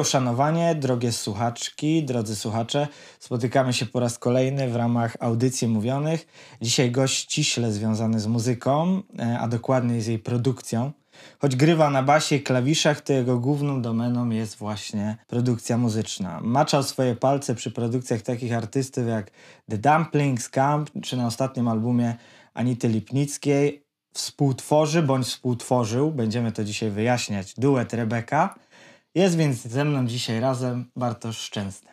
Moje uszanowanie, drogie słuchaczki, drodzy słuchacze, spotykamy się po raz kolejny w ramach audycji mówionych. Dzisiaj gość ściśle związany z muzyką, e, a dokładniej z jej produkcją. Choć grywa na basie i klawiszach, to jego główną domeną jest właśnie produkcja muzyczna. Maczał swoje palce przy produkcjach takich artystów jak The Dumplings, Camp, czy na ostatnim albumie Anity Lipnickiej. Współtworzy bądź współtworzył, będziemy to dzisiaj wyjaśniać, duet Rebeka. Jest więc ze mną dzisiaj razem Bartosz Szczęsny.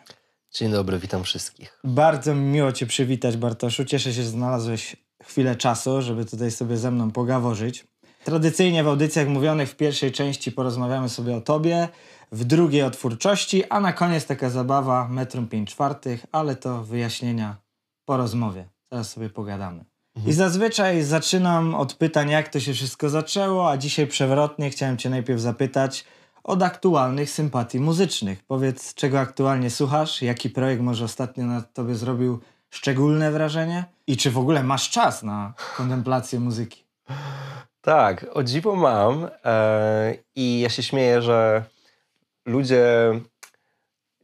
Dzień dobry, witam wszystkich. Bardzo mi miło Cię przywitać, Bartoszu. Cieszę się, że znalazłeś chwilę czasu, żeby tutaj sobie ze mną pogaworzyć. Tradycyjnie w audycjach mówionych w pierwszej części porozmawiamy sobie o Tobie, w drugiej o twórczości, a na koniec taka zabawa metrum 5 czwartych, ale to wyjaśnienia po rozmowie. Zaraz sobie pogadamy. I zazwyczaj zaczynam od pytań, jak to się wszystko zaczęło, a dzisiaj przewrotnie chciałem Cię najpierw zapytać od aktualnych sympatii muzycznych. Powiedz, czego aktualnie słuchasz, jaki projekt może ostatnio na Tobie zrobił szczególne wrażenie i czy w ogóle masz czas na kontemplację muzyki? Tak, o dziwo mam e, i ja się śmieję, że ludzie...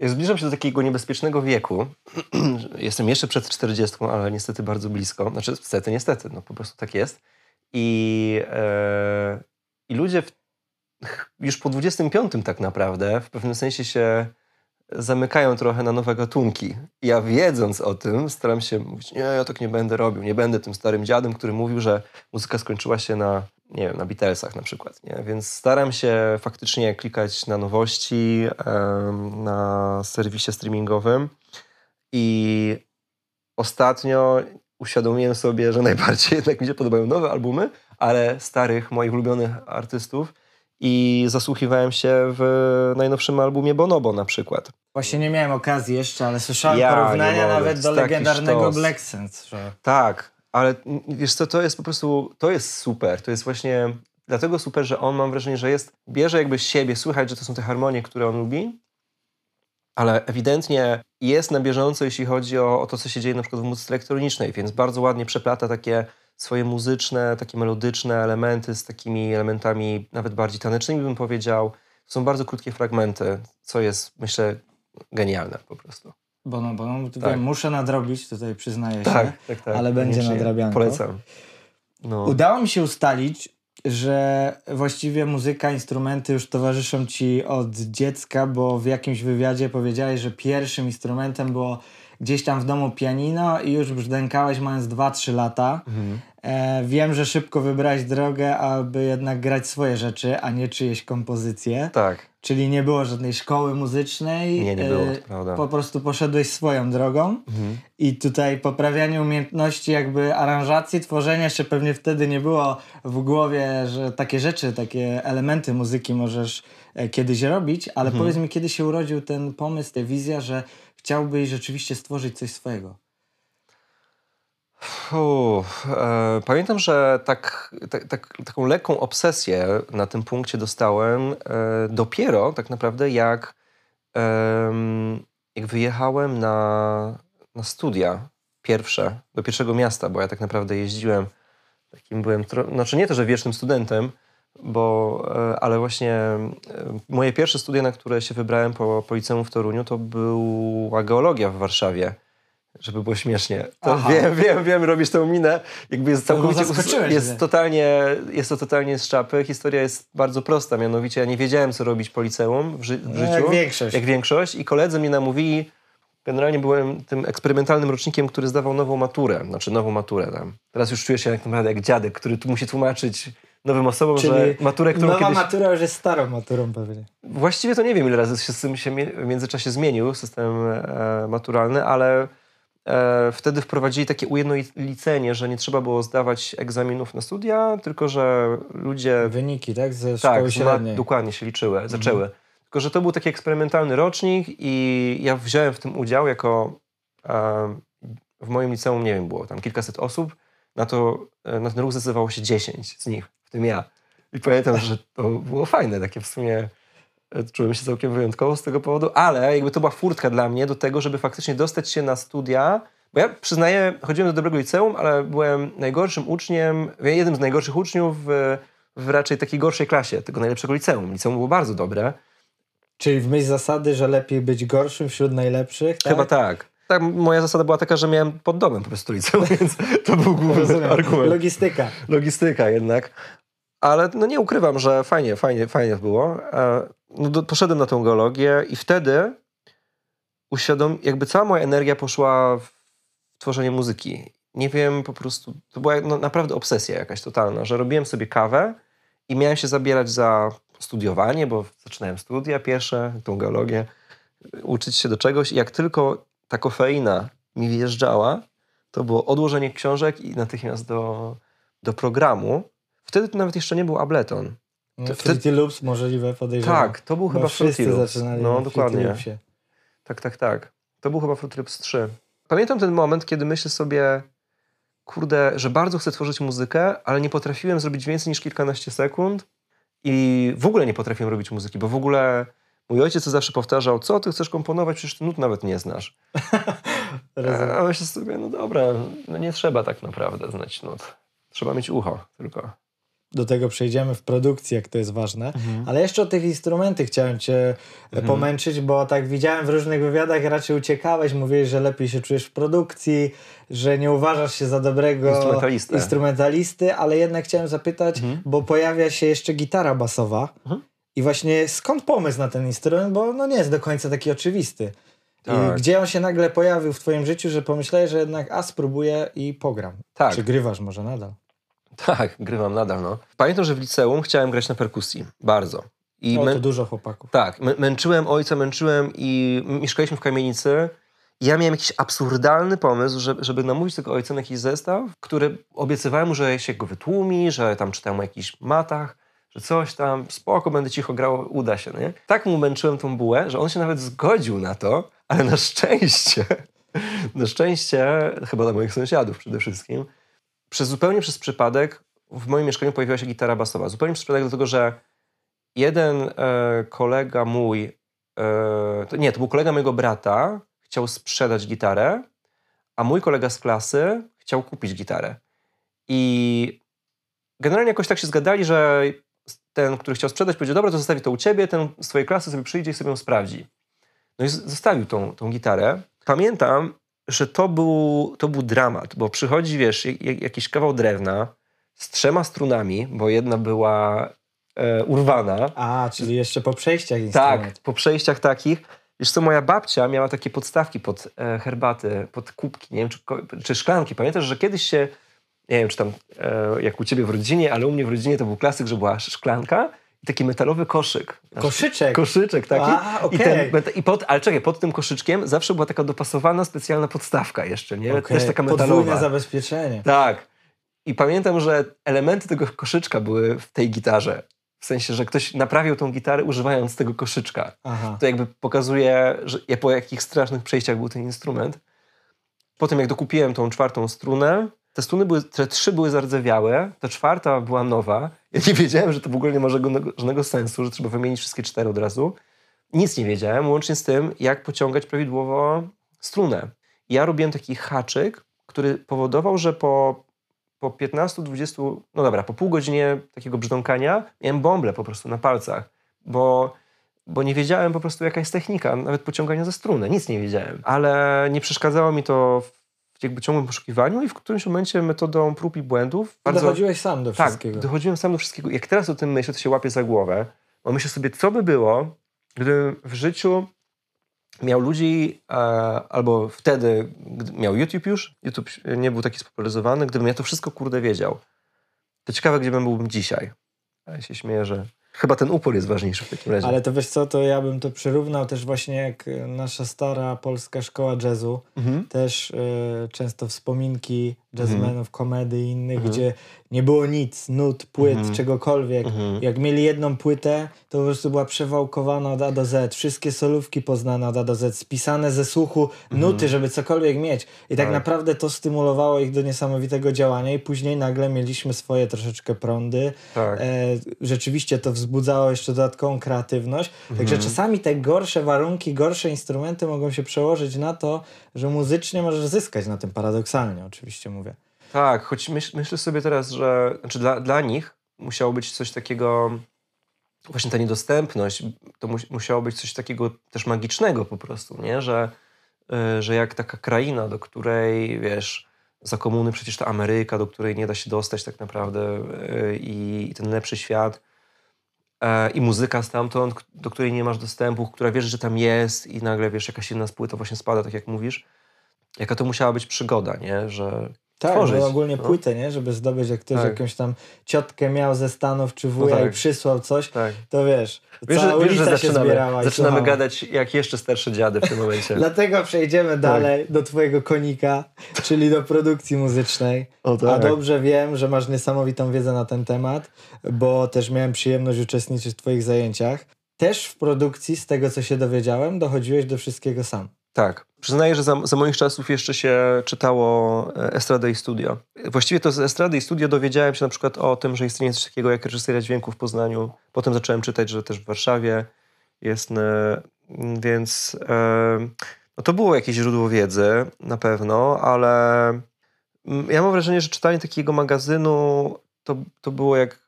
Ja zbliżam się do takiego niebezpiecznego wieku. Jestem jeszcze przed 40, ale niestety bardzo blisko. Znaczy, niestety, niestety, no po prostu tak jest. I, e, i ludzie w, już po 25 tak naprawdę w pewnym sensie się zamykają trochę na nowe gatunki. Ja wiedząc o tym, staram się mówić, nie, ja tak nie będę robił, nie będę tym starym dziadem, który mówił, że muzyka skończyła się na, nie wiem, na Beatlesach na przykład, nie? Więc staram się faktycznie klikać na nowości na serwisie streamingowym i ostatnio uświadomiłem sobie, że najbardziej jednak mi się podobają nowe albumy, ale starych, moich ulubionych artystów i zasłuchiwałem się w najnowszym albumie Bonobo na przykład. Właśnie nie miałem okazji jeszcze, ale słyszałem Ja porównania nawet do legendarnego. Black Sense, że Tak, ale wiesz co, to jest po prostu, to jest super. To jest właśnie dlatego super, że on mam wrażenie, że jest, bierze jakby z siebie, słychać, że to są te harmonie, które on lubi, ale ewidentnie jest na bieżąco, jeśli chodzi o, o to, co się dzieje na przykład w muzyce elektronicznej, więc bardzo ładnie przeplata takie swoje muzyczne, takie melodyczne elementy z takimi elementami nawet bardziej tanecznymi, bym powiedział. To są bardzo krótkie fragmenty, co jest, myślę, genialne po prostu. bo no, bo no, Tak. wiem, muszę nadrobić, tutaj przyznaję się. tak, tak. ale będzie nadrabianko. Polecam. No. Udało mi się ustalić, że właściwie muzyka, instrumenty już towarzyszą ci od dziecka, bo w jakimś wywiadzie powiedziałeś, że pierwszym instrumentem było gdzieś tam w domu pianino i już brzdękałeś mając 2-3 lata. Mhm. E, wiem, że szybko wybrałeś drogę, aby jednak grać swoje rzeczy, a nie czyjeś kompozycje. Tak. Czyli nie było żadnej szkoły muzycznej. Nie, nie było, e, prawda. Po prostu poszedłeś swoją drogą. Mhm. I tutaj poprawianie umiejętności jakby aranżacji, tworzenia jeszcze pewnie wtedy nie było w głowie, że takie rzeczy, takie elementy muzyki możesz e, kiedyś robić, ale Mhm. powiedz mi, kiedy się urodził ten pomysł, ta wizja, że chciałbyś rzeczywiście stworzyć coś swojego? Uff, e, pamiętam, że tak, tak, tak, taką lekką obsesję na tym punkcie dostałem e, dopiero tak naprawdę jak, em, jak wyjechałem na, na studia pierwsze, do pierwszego miasta, bo ja tak naprawdę jeździłem, takim byłem, tro- znaczy nie to, że wiecznym studentem, bo, e, ale właśnie e, moje pierwsze studia, na które się wybrałem po, po liceum w Toruniu, to była geologia w Warszawie. Żeby było śmiesznie. To wiem, wiem, wiem, robisz tę minę. Jakby jest całkowicie. mnie. jest, totalnie, jest to totalnie z czapy. Historia jest bardzo prosta. Mianowicie ja nie wiedziałem, co robić po liceum w, ży- w No, życiu. jak większość. Jak większość. I koledzy mnie namówili. Generalnie byłem tym eksperymentalnym rocznikiem, który zdawał nową maturę. Znaczy nową maturę tam. Teraz już czuję się jak naprawdę jak dziadek, który tu musi tłumaczyć nowym osobom, że Czyli maturę, którą nowa kiedyś... matura już jest starą maturą pewnie. Właściwie to nie wiem, ile razy się z tym się w międzyczasie zmienił system e, maturalny, ale e, wtedy wprowadzili takie ujednolicenie, że nie trzeba było zdawać egzaminów na studia, tylko że ludzie Wyniki, tak? Ze szkoły tak, średniej. dokładnie się liczyły, zaczęły. Tylko, że to był taki eksperymentalny rocznik i ja wziąłem w tym udział jako e, w moim liceum, nie wiem, było tam kilkaset osób, na, to, na ten ruch zdecydowało się 10 z nich, tym ja. I pamiętam, że to było fajne, takie w sumie e, czułem się całkiem wyjątkowo z tego powodu, ale jakby to była furtka dla mnie do tego, żeby faktycznie dostać się na studia, bo ja przyznaję, chodziłem do dobrego liceum, ale byłem najgorszym uczniem, jednym z najgorszych uczniów w, w raczej takiej gorszej klasie tego najlepszego liceum. Liceum było bardzo dobre, Czyli w myśl zasady, że lepiej być gorszym wśród najlepszych, tak? Chyba tak. Tak, moja zasada była taka, że miałem pod domem po prostu liceum, więc to był główny Rozumiem. argument. Logistyka. Logistyka jednak. Ale no nie ukrywam, że fajnie, fajnie, fajnie było. E, No, do, poszedłem na tą geologię i wtedy uświadom, jakby cała moja energia poszła w tworzenie muzyki. Nie wiem, po prostu, to była no, naprawdę obsesja jakaś totalna, że robiłem sobie kawę i miałem się zabierać za studiowanie, bo zaczynałem studia pierwsze, tą geologię, uczyć się do czegoś i jak tylko ta kofeina mi wjeżdżała, to było odłożenie książek i natychmiast do, do programu. Wtedy to nawet jeszcze nie był Ableton. No, To Fruity Loops możliwe podejrzewam. Tak, to był chyba Fruity Loops. zaczynali No, dokładnie. Loopsie. Tak, tak, tak. To był chyba Fruity Loops 3. Pamiętam ten moment, kiedy myślę sobie, kurde, że bardzo chcę tworzyć muzykę, ale nie potrafiłem zrobić więcej niż kilkanaście sekund i w ogóle nie potrafiłem robić muzyki, bo w ogóle mój ojciec zawsze powtarzał, co ty chcesz komponować, przecież ty nut nawet nie znasz. Rozumiem. A myślę sobie, no dobra, no nie trzeba tak naprawdę znać nut. Trzeba mieć ucho tylko. Do tego przejdziemy w produkcji, jak to jest ważne. Ale jeszcze o tych instrumentach chciałem cię Mhm. pomęczyć, bo tak widziałem w różnych wywiadach, raczej uciekałeś, mówiłeś, że lepiej się czujesz w produkcji, że nie uważasz się za dobrego Instrumentalistę. instrumentalisty, ale jednak chciałem zapytać, Mhm. bo pojawia się jeszcze gitara basowa Mhm. i właśnie skąd pomysł na ten instrument, bo no nie jest do końca taki oczywisty. Tak. gdzie on się nagle pojawił w twoim życiu, że pomyślałeś, że jednak a spróbuję i pogram. Tak. Czy grywasz może nadal? Tak, grywam nadal, no. Pamiętam, że w liceum chciałem grać na perkusji. Bardzo. I No mę- to dużo chłopaków. Tak, mę- męczyłem ojca, męczyłem i mieszkaliśmy w kamienicy. I ja miałem jakiś absurdalny pomysł, żeby, żeby namówić tego ojca na jakiś zestaw, który obiecywałem mu, że się go wytłumi, że tam czytałem o jakichś matach, że coś tam, spoko, będę cicho grał, uda się, nie? Tak mu męczyłem tą bułę, że on się nawet zgodził na to, ale na szczęście, na szczęście, chyba dla moich sąsiadów przede wszystkim, przez zupełnie przez przypadek w moim mieszkaniu pojawiła się gitara basowa. Zupełnie przez przypadek dlatego, że jeden e, kolega mój, e, to, nie, to był kolega mojego brata, chciał sprzedać gitarę, a mój kolega z klasy chciał kupić gitarę. I generalnie jakoś tak się zgadali, że ten, który chciał sprzedać, powiedział, dobra, to zostawi to u ciebie, ten z twojej klasy sobie przyjdzie i sobie ją sprawdzi. No i zostawił tą, tą gitarę. Pamiętam, że to był, to był dramat, bo przychodzi, wiesz, jak- jak- jakiś kawał drewna z trzema strunami, bo jedna była e, urwana. A, czyli jeszcze po przejściach instrument. Tak, po przejściach takich. Wiesz co, moja babcia miała takie podstawki pod e, herbaty, pod kubki, nie wiem, czy, czy szklanki. Pamiętasz, że kiedyś się, nie wiem, czy tam e, jak u ciebie w rodzinie, ale u mnie w rodzinie to był klasyk, że była szklanka taki metalowy koszyk. Koszyczek. Koszyczek taki. A, I, okej. ten, i pod, ale czekaj, pod tym koszyczkiem zawsze była taka dopasowana specjalna podstawka jeszcze, nie? Okej, Też taka Podwójne metalowa. zabezpieczenie. Tak. I pamiętam, że elementy tego koszyczka były w tej gitarze. W sensie, że ktoś naprawił tą gitarę używając tego koszyczka. Aha. To jakby pokazuje, że po jakich strasznych przejściach był ten instrument. Potem jak dokupiłem tą czwartą strunę, te struny były, te trzy były zardzewiałe, ta czwarta była nowa. Ja nie wiedziałem, że to w ogóle nie ma żadnego, żadnego sensu, że trzeba wymienić wszystkie cztery od razu. Nic nie wiedziałem, łącznie z tym, jak pociągać prawidłowo strunę. Ja robiłem taki haczyk, który powodował, że po, po 15-20, no dobra, po pół godzinie takiego brzdąkania miałem bąble po prostu na palcach, bo bo nie wiedziałem po prostu, jaka jest technika, nawet pociągania za strunę, nic nie wiedziałem. Ale nie przeszkadzało mi to jakby ciągłym poszukiwaniu i w którymś momencie metodą prób i błędów Dochodziłeś sam do tak, wszystkiego. dochodziłem sam do wszystkiego. Jak teraz o tym myślę, to się łapię za głowę, bo myślę sobie, co by było, gdybym w życiu miał ludzi, e, albo wtedy miał YouTube już, YouTube nie był taki spopularyzowany, gdybym ja to wszystko kurde wiedział. To ciekawe, gdzie bym byłbym dzisiaj. Ja się śmieję, że chyba ten upór jest ważniejszy w takim razie. Ale to wiesz co, to ja bym to przyrównał też właśnie jak nasza stara polska szkoła jazzu. Mhm. Też e, często wspominki jazzmenów, Mhm. komedy i innych, gdzie nie było nic, nut, płyt, Mhm. czegokolwiek. Mhm. Jak mieli jedną płytę, to po prostu była przewałkowana od A do Z. Wszystkie solówki poznane od A do Z, spisane ze słuchu nuty, żeby cokolwiek mieć. I tak, Tak. naprawdę to stymulowało ich do niesamowitego działania i później nagle mieliśmy swoje troszeczkę prądy. Tak. E, rzeczywiście to wzbudzało jeszcze dodatkową kreatywność. Także Mhm. czasami te gorsze warunki, gorsze instrumenty mogą się przełożyć na to, że muzycznie możesz zyskać na tym paradoksalnie, oczywiście mówię. Tak, choć myśl, myślę sobie teraz, że znaczy dla, dla nich musiało być coś takiego właśnie ta niedostępność, to mu, musiało być coś takiego też magicznego po prostu, nie? Że, y, że jak taka kraina, do której, wiesz, za komuny przecież ta Ameryka, do której nie da się dostać tak naprawdę y, i, ten lepszy świat e, i muzyka stamtąd, do której nie masz dostępu, która wiesz, że tam jest i nagle, wiesz, jakaś jedna spłyta właśnie spada, tak jak mówisz. Jaka to musiała być przygoda, nie? Że tak, tworzyć. bo ogólnie no. płytę, nie? Żeby zdobyć, jak ktoś Tak. jakąś tam ciotkę miał ze Stanów czy wuja No tak. i przysłał coś, Tak. to wiesz, Wiesz, cała wiesz, że zaczynamy, zbierała zaczynamy gadać jak jeszcze starsze dziady w tym momencie. Dlatego przejdziemy dalej do twojego konika, czyli do produkcji muzycznej. O, tak. A dobrze wiem, że masz niesamowitą wiedzę na ten temat, bo też miałem przyjemność uczestniczyć w twoich zajęciach. Też w produkcji, z tego co się dowiedziałem, dochodziłeś do wszystkiego sam. Tak. Przyznaję, że za, za moich czasów jeszcze się czytało e, Estradę i Studio. Właściwie to z Estrady i Studio dowiedziałem się na przykład o tym, że istnieje coś takiego jak reżyseria dźwięku w Poznaniu. Potem zacząłem czytać, że też w Warszawie jest, e, więc e, no to było jakieś źródło wiedzy na pewno, ale mm, ja mam wrażenie, że czytanie takiego magazynu to, to było jak,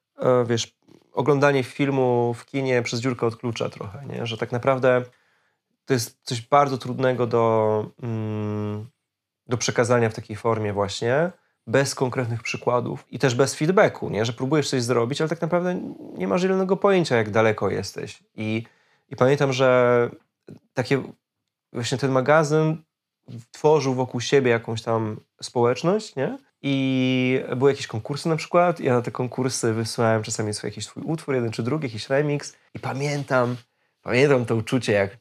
wiesz, oglądanie filmu w kinie przez dziurkę od klucza trochę, nie? Że tak naprawdę to jest coś bardzo trudnego do, mm, do przekazania w takiej formie właśnie, bez konkretnych przykładów i też bez feedbacku, nie? że próbujesz coś zrobić, ale tak naprawdę nie masz zielonego pojęcia, jak daleko jesteś. I, i pamiętam, że takie właśnie ten magazyn tworzył wokół siebie jakąś tam społeczność, nie? I były jakieś konkursy na przykład. Ja na te konkursy wysłałem czasami swój, jakiś swój utwór, jeden czy drugi, jakiś remix. I pamiętam, pamiętam to uczucie, jak,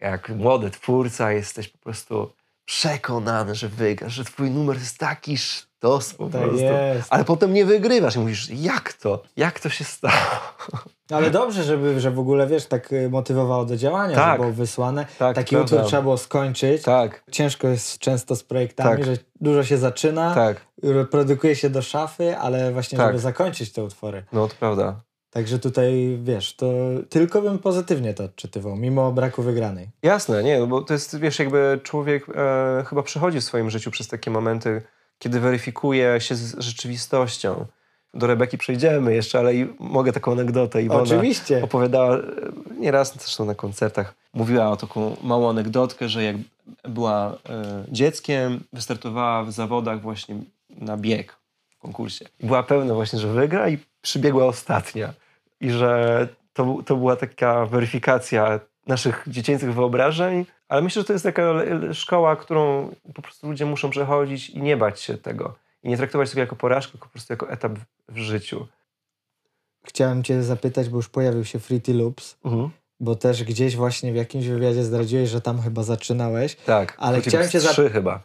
jak młody twórca jesteś po prostu przekonany, że wygrasz, że twój numer jest taki sztos po Tak prostu. jest. Ale potem nie wygrywasz i mówisz, jak to? Jak to się stało? Ale dobrze, żeby, że w ogóle, wiesz, tak y, motywowało do działania, Tak. że było wysłane. Tak, Taki prawda. utwór trzeba było skończyć. Tak, Ciężko jest często z projektami, Tak. że dużo się zaczyna, tak. produkuje się do szafy, ale właśnie Tak. żeby zakończyć te utwory. No to prawda. Także tutaj, wiesz, to tylko bym pozytywnie to odczytywał, mimo braku wygranej. Jasne, nie, no bo to jest, wiesz, jakby człowiek e, chyba przechodzi w swoim życiu przez takie momenty, kiedy weryfikuje się z rzeczywistością. Do Rebeki przejdziemy jeszcze, ale i mogę taką anegdotę. Iwona Oczywiście. opowiadała e, nieraz zresztą na koncertach. Mówiła o taką małą anegdotkę, że jak była e, dzieckiem, wystartowała w zawodach właśnie na bieg w konkursie. I była pewna właśnie, że wygra i przybiegła ostatnia. I że to, to była taka weryfikacja naszych dziecięcych wyobrażeń, ale myślę, że to jest taka szkoła, którą po prostu ludzie muszą przechodzić i nie bać się tego. I nie traktować tego jako porażkę, tylko po prostu jako etap w życiu. Chciałem cię zapytać, bo już pojawił się Fruity Loops, bo też gdzieś właśnie w jakimś wywiadzie zdradziłeś, że tam chyba zaczynałeś. Tak. Ale chciałem cię za- trzy chyba.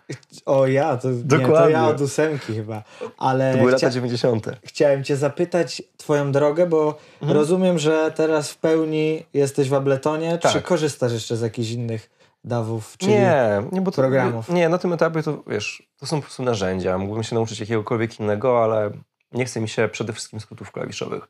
O ja, to, nie, to Dokładnie. ja od ósemki chyba. Ale To były chcia- lata 90. chciałem cię zapytać twoją drogę, bo Mhm. rozumiem, że teraz w pełni jesteś w Abletonie, czy Tak. korzystasz jeszcze z jakichś innych dawów? Czyli... Nie, nie, bo to, programów. Nie, na tym etapie to wiesz, to są po prostu narzędzia. Mógłbym się nauczyć jakiegokolwiek innego, ale nie chce mi się przede wszystkim skrótów klawiszowych.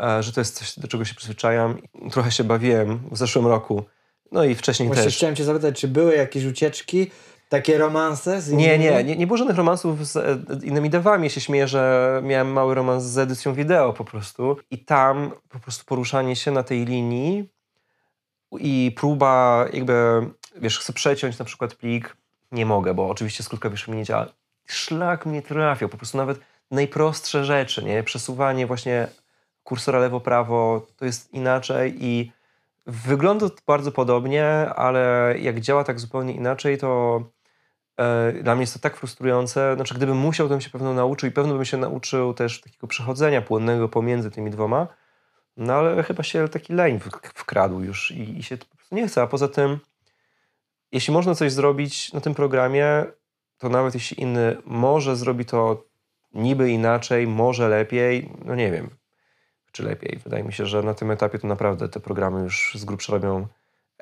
E, że to jest coś, do czego się przyzwyczajam. Trochę się bawiłem w zeszłym roku. No i wcześniej Właśnie też. chciałem cię zapytać, czy były jakieś ucieczki, takie romanse z Nie, innymi? nie, nie, nie było żadnych romansów z e, innymi dawami. Ja się śmieję, że miałem mały romans z edycją wideo po prostu. I tam po prostu poruszanie się na tej linii i próba jakby, wiesz, chcę przeciąć na przykład plik, nie mogę, bo oczywiście skrót klawiszowy mi nie działa. Szlak mnie trafiał, po prostu nawet najprostsze rzeczy, nie? Przesuwanie właśnie kursora lewo-prawo, to jest inaczej i wygląda to bardzo podobnie, ale jak działa tak zupełnie inaczej, to e, dla mnie jest to tak frustrujące. Znaczy, gdybym musiał, to bym się pewno nauczył i pewno bym się nauczył też takiego przechodzenia płynnego pomiędzy tymi dwoma. No ale chyba się taki leń wkradł już i, i się po prostu nie chce. A poza tym, jeśli można coś zrobić na tym programie, to nawet jeśli inny może zrobi to niby inaczej, może lepiej, no nie wiem, czy lepiej. Wydaje mi się, że na tym etapie to naprawdę te programy już z grubsza robią.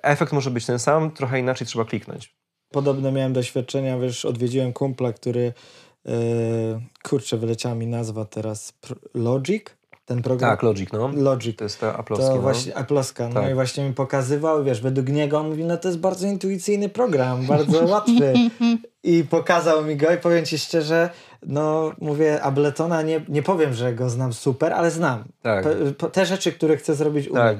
Efekt może być ten sam, trochę inaczej trzeba kliknąć. Podobne miałem doświadczenia, wiesz, odwiedziłem kumpla, który, yy, kurczę, wyleciała mi nazwa teraz, Logic? Ten program. Tak, Logic, no. Logic. To jest ta aplowska, To no. właśnie Apple'owska, no Tak. i właśnie mi pokazywał, wiesz, według niego on mówi, no to jest bardzo intuicyjny program, bardzo łatwy. I pokazał mi go i powiem ci szczerze, no mówię, Abletona nie, nie powiem, że go znam super, ale znam. Tak. Pe- te rzeczy, które chcę zrobić umiem. Tak.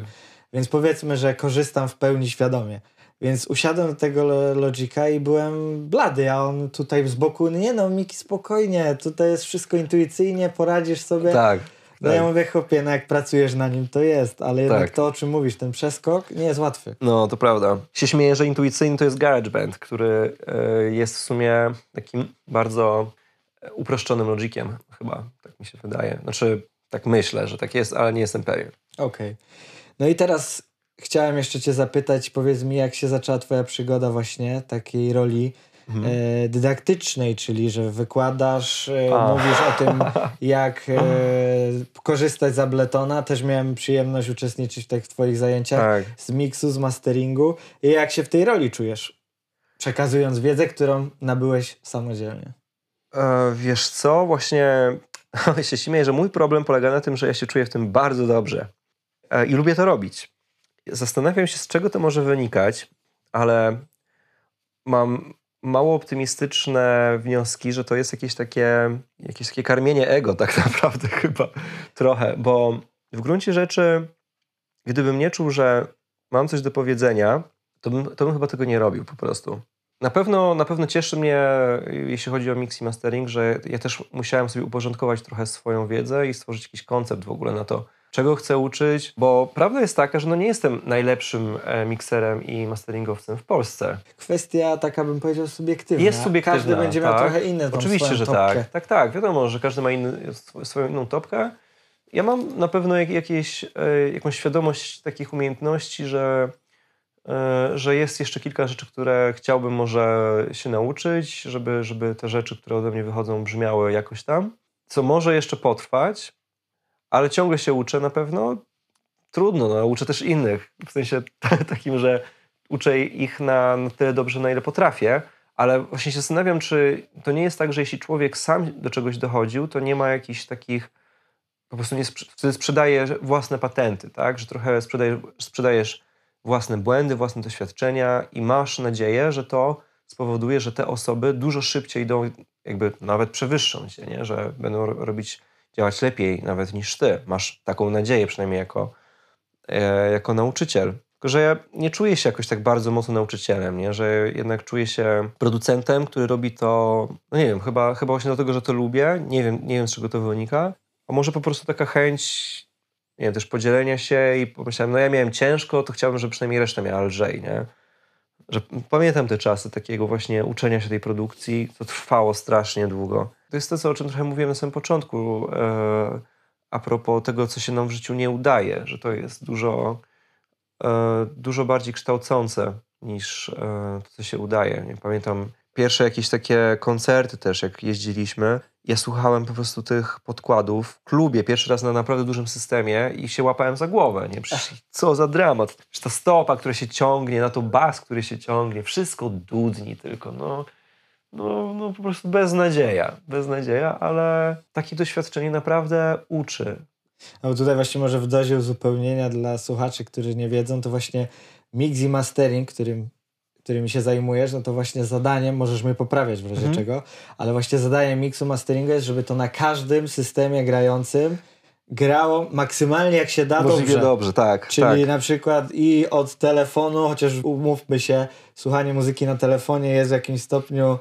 Więc powiedzmy, że korzystam w pełni świadomie. Więc usiadłem do tego lo- Logica i byłem blady, a on tutaj z boku, nie no Miki spokojnie, tutaj jest wszystko intuicyjnie, poradzisz sobie. Tak. No tak. ja mówię, chłopie, no jak pracujesz na nim, to jest, ale jednak Tak. to, o czym mówisz, ten przeskok nie jest łatwy. No, to prawda. Się śmieję, że intuicyjny to jest GarageBand, który e, jest w sumie takim bardzo e, uproszczonym logiciem, chyba, tak mi się wydaje. Znaczy, tak myślę, że tak jest, ale nie jestem pewien. Okej. No i teraz chciałem jeszcze cię zapytać, powiedz mi, jak się zaczęła twoja przygoda właśnie takiej roli Mhm. e, dydaktycznej, czyli że wykładasz, e, A. mówisz o tym, jak e, korzystać z Abletona. Też miałem przyjemność uczestniczyć w tych twoich zajęciach Tak. z miksu, z masteringu. I jak się w tej roli czujesz? Przekazując wiedzę, którą nabyłeś samodzielnie. E, wiesz co, właśnie się śmieję, że mój problem polega na tym, że ja się czuję w tym bardzo dobrze i lubię to robić. Zastanawiam się, z czego to może wynikać, ale mam mało optymistyczne wnioski, że to jest jakieś takie, jakieś takie karmienie ego tak naprawdę chyba trochę, bo w gruncie rzeczy gdybym nie czuł, że mam coś do powiedzenia, to bym, to bym chyba tego nie robił po prostu. Na pewno, na pewno cieszy mnie, jeśli chodzi o mix i mastering, że ja też musiałem sobie uporządkować trochę swoją wiedzę i stworzyć jakiś koncept w ogóle na to, czego chcę uczyć, bo prawda jest taka, że no nie jestem najlepszym e, mikserem i masteringowcem w Polsce. Kwestia taka, bym powiedział, subiektywna. Jest subiektywna, Każdy będzie miał tak. trochę inny tą Oczywiście, że topkę. tak. Tak, tak. Wiadomo, że każdy ma inny, sw- swoją inną topkę. Ja mam na pewno jak, jakieś, e, jakąś świadomość takich umiejętności, że, e, że jest jeszcze kilka rzeczy, które chciałbym może się nauczyć, żeby, żeby te rzeczy, które ode mnie wychodzą, brzmiały jakoś tam. Co może jeszcze potrwać, ale ciągle się uczę na pewno. Trudno, no, uczę też innych. W sensie takim, że uczę ich na, na tyle dobrze, na ile potrafię, ale właśnie się zastanawiam, czy to nie jest tak, że jeśli człowiek sam do czegoś dochodził, to nie ma jakichś takich, po prostu nie wtedy sprzedaje własne patenty, tak? Że trochę sprzedajesz, sprzedajesz własne błędy, własne doświadczenia i masz nadzieję, że to spowoduje, że te osoby dużo szybciej idą, jakby nawet przewyższą cię, nie? Że będą ro- robić, działać lepiej nawet niż ty. Masz taką nadzieję przynajmniej jako, e, jako nauczyciel. Tylko, że ja nie czuję się jakoś tak bardzo mocno nauczycielem, nie? że jednak czuję się producentem, który robi to, no nie wiem, chyba, chyba właśnie dlatego, że to lubię, nie wiem, nie wiem z czego to wynika, a może po prostu taka chęć, nie wiem, też podzielenia się i pomyślałem, no ja miałem ciężko, to chciałbym, żeby przynajmniej reszta miała lżej, nie? Że pamiętam te czasy takiego właśnie uczenia się tej produkcji, to trwało strasznie długo. To jest to, co, o czym trochę mówiłem na samym początku, e, a propos tego, co się nam w życiu nie udaje, że to jest dużo, e, dużo bardziej kształcące niż e, to, co się udaje. Nie pamiętam pierwsze jakieś takie koncerty też, jak jeździliśmy. Ja słuchałem po prostu tych podkładów w klubie, pierwszy raz na naprawdę dużym systemie i się łapałem za głowę. Nie? Przecież co za dramat. Przecież ta stopa, która się ciągnie, na to bas, który się ciągnie, wszystko dudni tylko. No, no, no po prostu beznadzieja. Beznadzieja, ale takie doświadczenie naprawdę uczy. No tutaj właśnie może w dozie uzupełnienia dla słuchaczy, którzy nie wiedzą, to właśnie mix i mastering, którym, którymi się zajmujesz, no to właśnie zadaniem, możesz mnie poprawiać w razie Mhm. czego, ale właśnie zadaniem mixu masteringu jest, żeby to na każdym systemie grającym grało maksymalnie jak się da Możliwie dobrze. dobrze, tak. Czyli tak. na przykład i od telefonu, chociaż umówmy się, słuchanie muzyki na telefonie jest w jakimś stopniu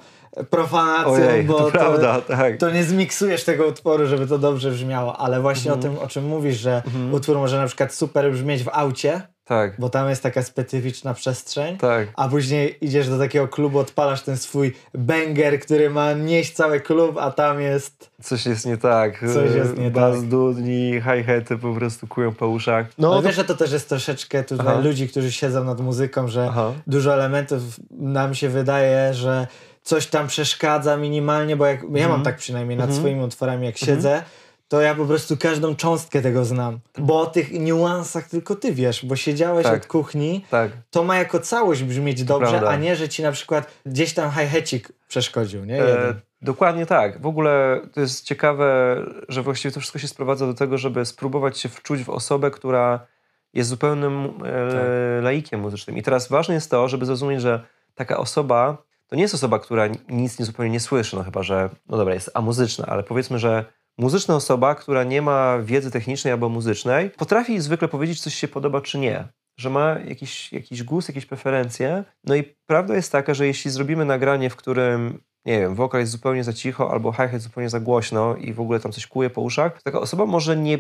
profanacją, Ojej, bo to prawda, tak. to nie zmiksujesz tego utworu, żeby to dobrze brzmiało, ale właśnie Mhm. o tym, o czym mówisz, że utwór może na przykład super brzmieć w aucie, Tak, bo tam jest taka specyficzna przestrzeń, tak. a później idziesz do takiego klubu, odpalasz ten swój banger, który ma nieść cały klub, a tam jest... Coś jest nie tak. Coś jest nie Bas tak. dudni, hi-haty po prostu kują po uszach. No, No, ale to- wiesz, że to też jest troszeczkę tutaj Aha. ludzi, którzy siedzą nad muzyką, że Aha. dużo elementów nam się wydaje, że coś tam przeszkadza minimalnie, bo jak, ja mam tak przynajmniej nad swoimi utworami, jak siedzę, to ja po prostu każdą cząstkę tego znam. Bo o tych niuansach tylko ty wiesz, bo siedziałeś Tak. od kuchni, Tak. to ma jako całość brzmieć dobrze, prawda. a nie, że ci na przykład gdzieś tam hi-hatik przeszkodził, nie? E, dokładnie tak. W ogóle to jest ciekawe, że właściwie to wszystko się sprowadza do tego, żeby spróbować się wczuć w osobę, która jest zupełnym e, Tak. laikiem muzycznym. I teraz ważne jest to, żeby zrozumieć, że taka osoba to nie jest osoba, która nic nie, zupełnie nie słyszy, no chyba, że, no dobra, jest amuzyczna, ale powiedzmy, że muzyczna osoba, która nie ma wiedzy technicznej albo muzycznej, potrafi zwykle powiedzieć, coś się podoba czy nie. Że ma jakiś, jakiś gust, jakieś preferencje. No i prawda jest taka, że jeśli zrobimy nagranie, w którym, nie wiem, wokal jest zupełnie za cicho albo hi-hat zupełnie za głośno i w ogóle tam coś kuje po uszach, taka osoba może nie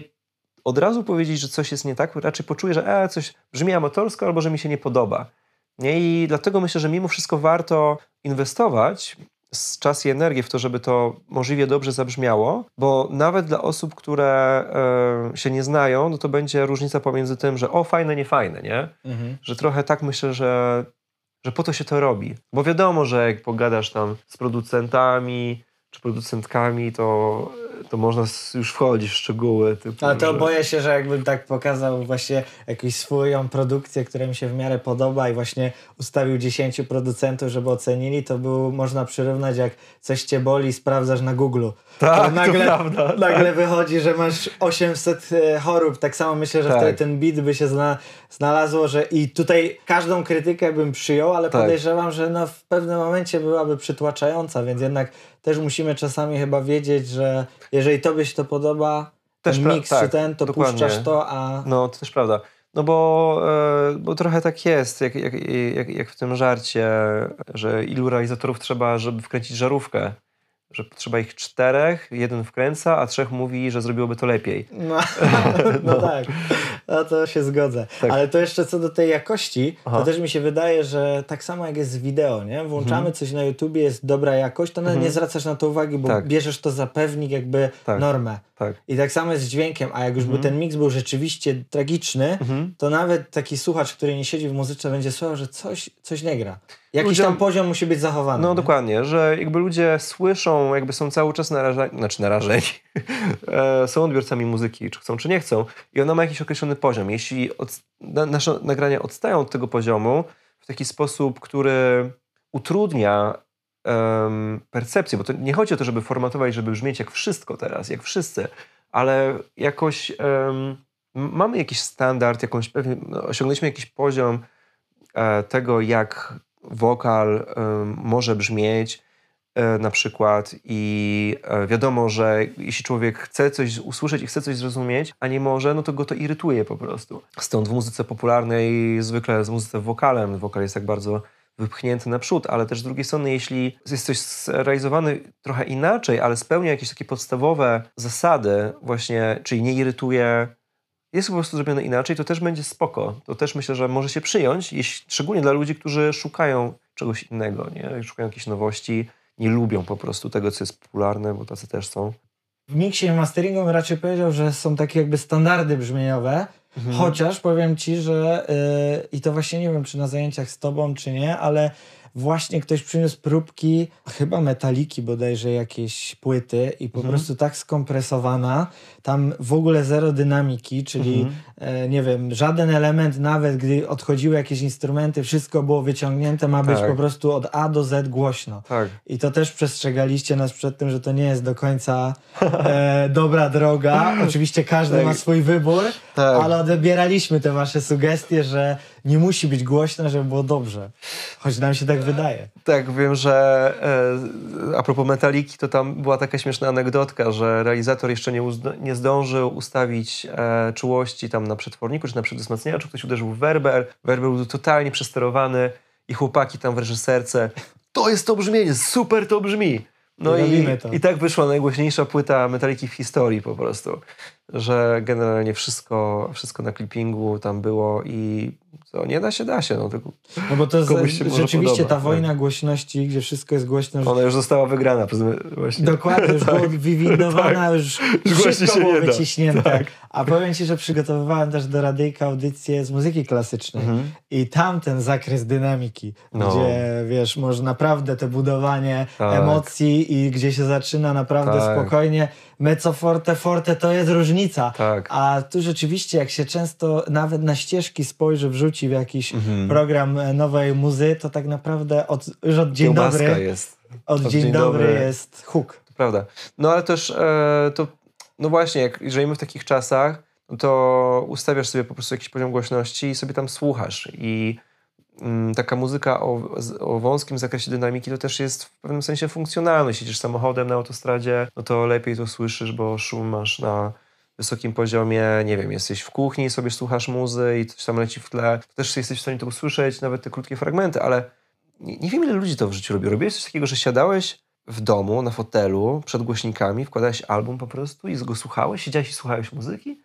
od razu powiedzieć, że coś jest nie tak, raczej poczuje, że e, coś brzmi amatorsko albo że mi się nie podoba. Nie? I dlatego myślę, że mimo wszystko warto inwestować czas i energię w to, żeby to możliwie dobrze zabrzmiało, bo nawet dla osób, które e, się nie znają, no to będzie różnica pomiędzy tym, że o, fajne, nie fajne, nie? Mhm. Że trochę tak myślę, że, że po to się to robi. Bo wiadomo, że jak pogadasz tam z producentami czy producentkami, to, to można już wchodzić w szczegóły. Typu, Ale to że... boję się, że jakbym tak pokazał właśnie jakąś swoją produkcję, która mi się w miarę podoba i właśnie ustawił 10 producentów, żeby ocenili, to był, można przyrównać jak coś cię boli, sprawdzasz na Google. Tak, to nagle, prawda, nagle wychodzi, że masz 800 e, chorób. Tak samo myślę, że Tak. wtedy ten beat by się zna, znalazło, że i tutaj każdą krytykę bym przyjął, ale Tak. podejrzewam, że no w pewnym momencie byłaby przytłaczająca, więc jednak też musimy czasami chyba wiedzieć, że jeżeli tobie się to podoba, Też ten mix tak, czy ten, to dokładnie. puszczasz to, a No, to też prawda. No bo, e, bo trochę tak jest, jak, jak, jak, jak w tym żarcie, że ilu realizatorów trzeba, żeby wkręcić żarówkę. Że potrzeba ich czterech, jeden wkręca, a trzech mówi, że zrobiłoby to lepiej. no, no tak, no to się zgodzę. Tak. Ale to jeszcze co do tej jakości, Aha. to też mi się wydaje, że tak samo jak jest z wideo, nie? Włączamy Mhm. coś na YouTubie, jest dobra jakość, to nawet nie zwracasz na to uwagi, bo Tak. bierzesz to za pewnik jakby Tak. normę. Tak. I tak samo jest z dźwiękiem, a jak już by Mhm. ten miks był rzeczywiście tragiczny, Mhm. to nawet taki słuchacz, który nie siedzi w muzyce, będzie słuchał, że coś, coś nie gra. Jakiś Ludziom- tam poziom musi być zachowany. No nie? dokładnie, że jakby ludzie słyszą, jakby są cały czas narażeni, znaczy narażeni, e, są odbiorcami muzyki, czy chcą, czy nie chcą i ona ma jakiś określony poziom. Jeśli od, na, nasze nagrania odstają od tego poziomu w taki sposób, który utrudnia em, percepcję, bo to nie chodzi o to, żeby formatować, żeby brzmieć jak wszystko teraz, jak wszyscy, ale jakoś em, m- mamy jakiś standard, jakąś, no, osiągnęliśmy jakiś poziom e, tego, jak wokal em, może brzmieć na przykład i e, wiadomo, że jeśli człowiek chce coś usłyszeć i chce coś zrozumieć, a nie może, no to go to irytuje po prostu. Stąd w muzyce popularnej zwykle z muzyce wokalem, wokal jest tak bardzo wypchnięty naprzód, ale też z drugiej strony, jeśli jest coś zrealizowany trochę inaczej, ale spełnia jakieś takie podstawowe zasady właśnie, czyli nie irytuje, jest po prostu zrobione inaczej, to też będzie spoko. To też myślę, że może się przyjąć, jeśli, szczególnie dla ludzi, którzy szukają czegoś innego, nie? szukają jakichś nowości, nie lubią po prostu tego, co jest popularne, bo tacy też są. W miksie masteringu bym raczej powiedział, że są takie jakby standardy brzmieniowe, Mhm. chociaż powiem ci, że yy, i to właśnie nie wiem, czy na zajęciach z tobą, czy nie, ale właśnie ktoś przyniósł próbki, chyba metaliki bodajże jakieś płyty i po Mhm. prostu tak skompresowana, tam w ogóle zero dynamiki, czyli Mhm. e, nie wiem, żaden element, nawet gdy odchodziły jakieś instrumenty, wszystko było wyciągnięte, ma być Tak. po prostu od A do Z głośno. Tak. I to też przestrzegaliście nas przed tym, że to nie jest do końca e, dobra droga. Oczywiście każdy Tak. ma swój wybór, Tak. ale odbieraliśmy te wasze sugestie, że nie musi być głośno, żeby było dobrze. Choć nam się tak wydaje. Tak, wiem, że e, a propos metaliki, to tam była taka śmieszna anegdotka, że realizator jeszcze nie, nie zdążył ustawić e, czułości tam na przetworniku czy na przedwzmacniaczu. Ktoś uderzył w werber, werber był totalnie przesterowany i chłopaki tam w reżyserce to jest to brzmienie, super to brzmi. No I i tak wyszła najgłośniejsza płyta metaliki w historii po prostu, że generalnie wszystko, wszystko na clippingu tam było i To nie da się, da się. No, tylko No bo to może rzeczywiście podoba, ta tak. wojna głośności, gdzie wszystko jest głośno, że ona już została wygrana przez właśnie. Dokładnie, już było wywindowana, już Już wszystko było wyciśnięte. Tak. A powiem Ci, że przygotowywałem też do radyjka audycję z muzyki klasycznej Mhm. i tam ten zakres dynamiki, No. gdzie wiesz, może naprawdę to budowanie Tak. emocji i gdzie się zaczyna naprawdę Tak. spokojnie. Mezzo forte, forte to jest różnica. Tak. A tu rzeczywiście, jak się często nawet na ścieżki spojrzy, wrzuci w jakiś Mhm. program e, nowej muzy, to tak naprawdę od, już od dzień Kiełbaska dobry, jest. od od dzień, dzień dobry dobry. jest hook. Prawda. No ale też e, to, no właśnie, jak żyjemy w takich czasach, to ustawiasz sobie po prostu jakiś poziom głośności i sobie tam słuchasz. I taka muzyka o, o wąskim zakresie dynamiki to też jest w pewnym sensie funkcjonalne. Siedzisz samochodem na autostradzie, no to lepiej to słyszysz, bo szum masz na wysokim poziomie, nie wiem, jesteś w kuchni, sobie słuchasz muzy i coś tam leci w tle, to też jesteś w stanie to usłyszeć, nawet te krótkie fragmenty, ale nie, nie wiem, ile ludzi to w życiu robi. Robiłeś coś takiego, że siadałeś w domu, na fotelu, przed głośnikami, wkładałeś album po prostu i go słuchałeś, siedziałeś i słuchałeś muzyki?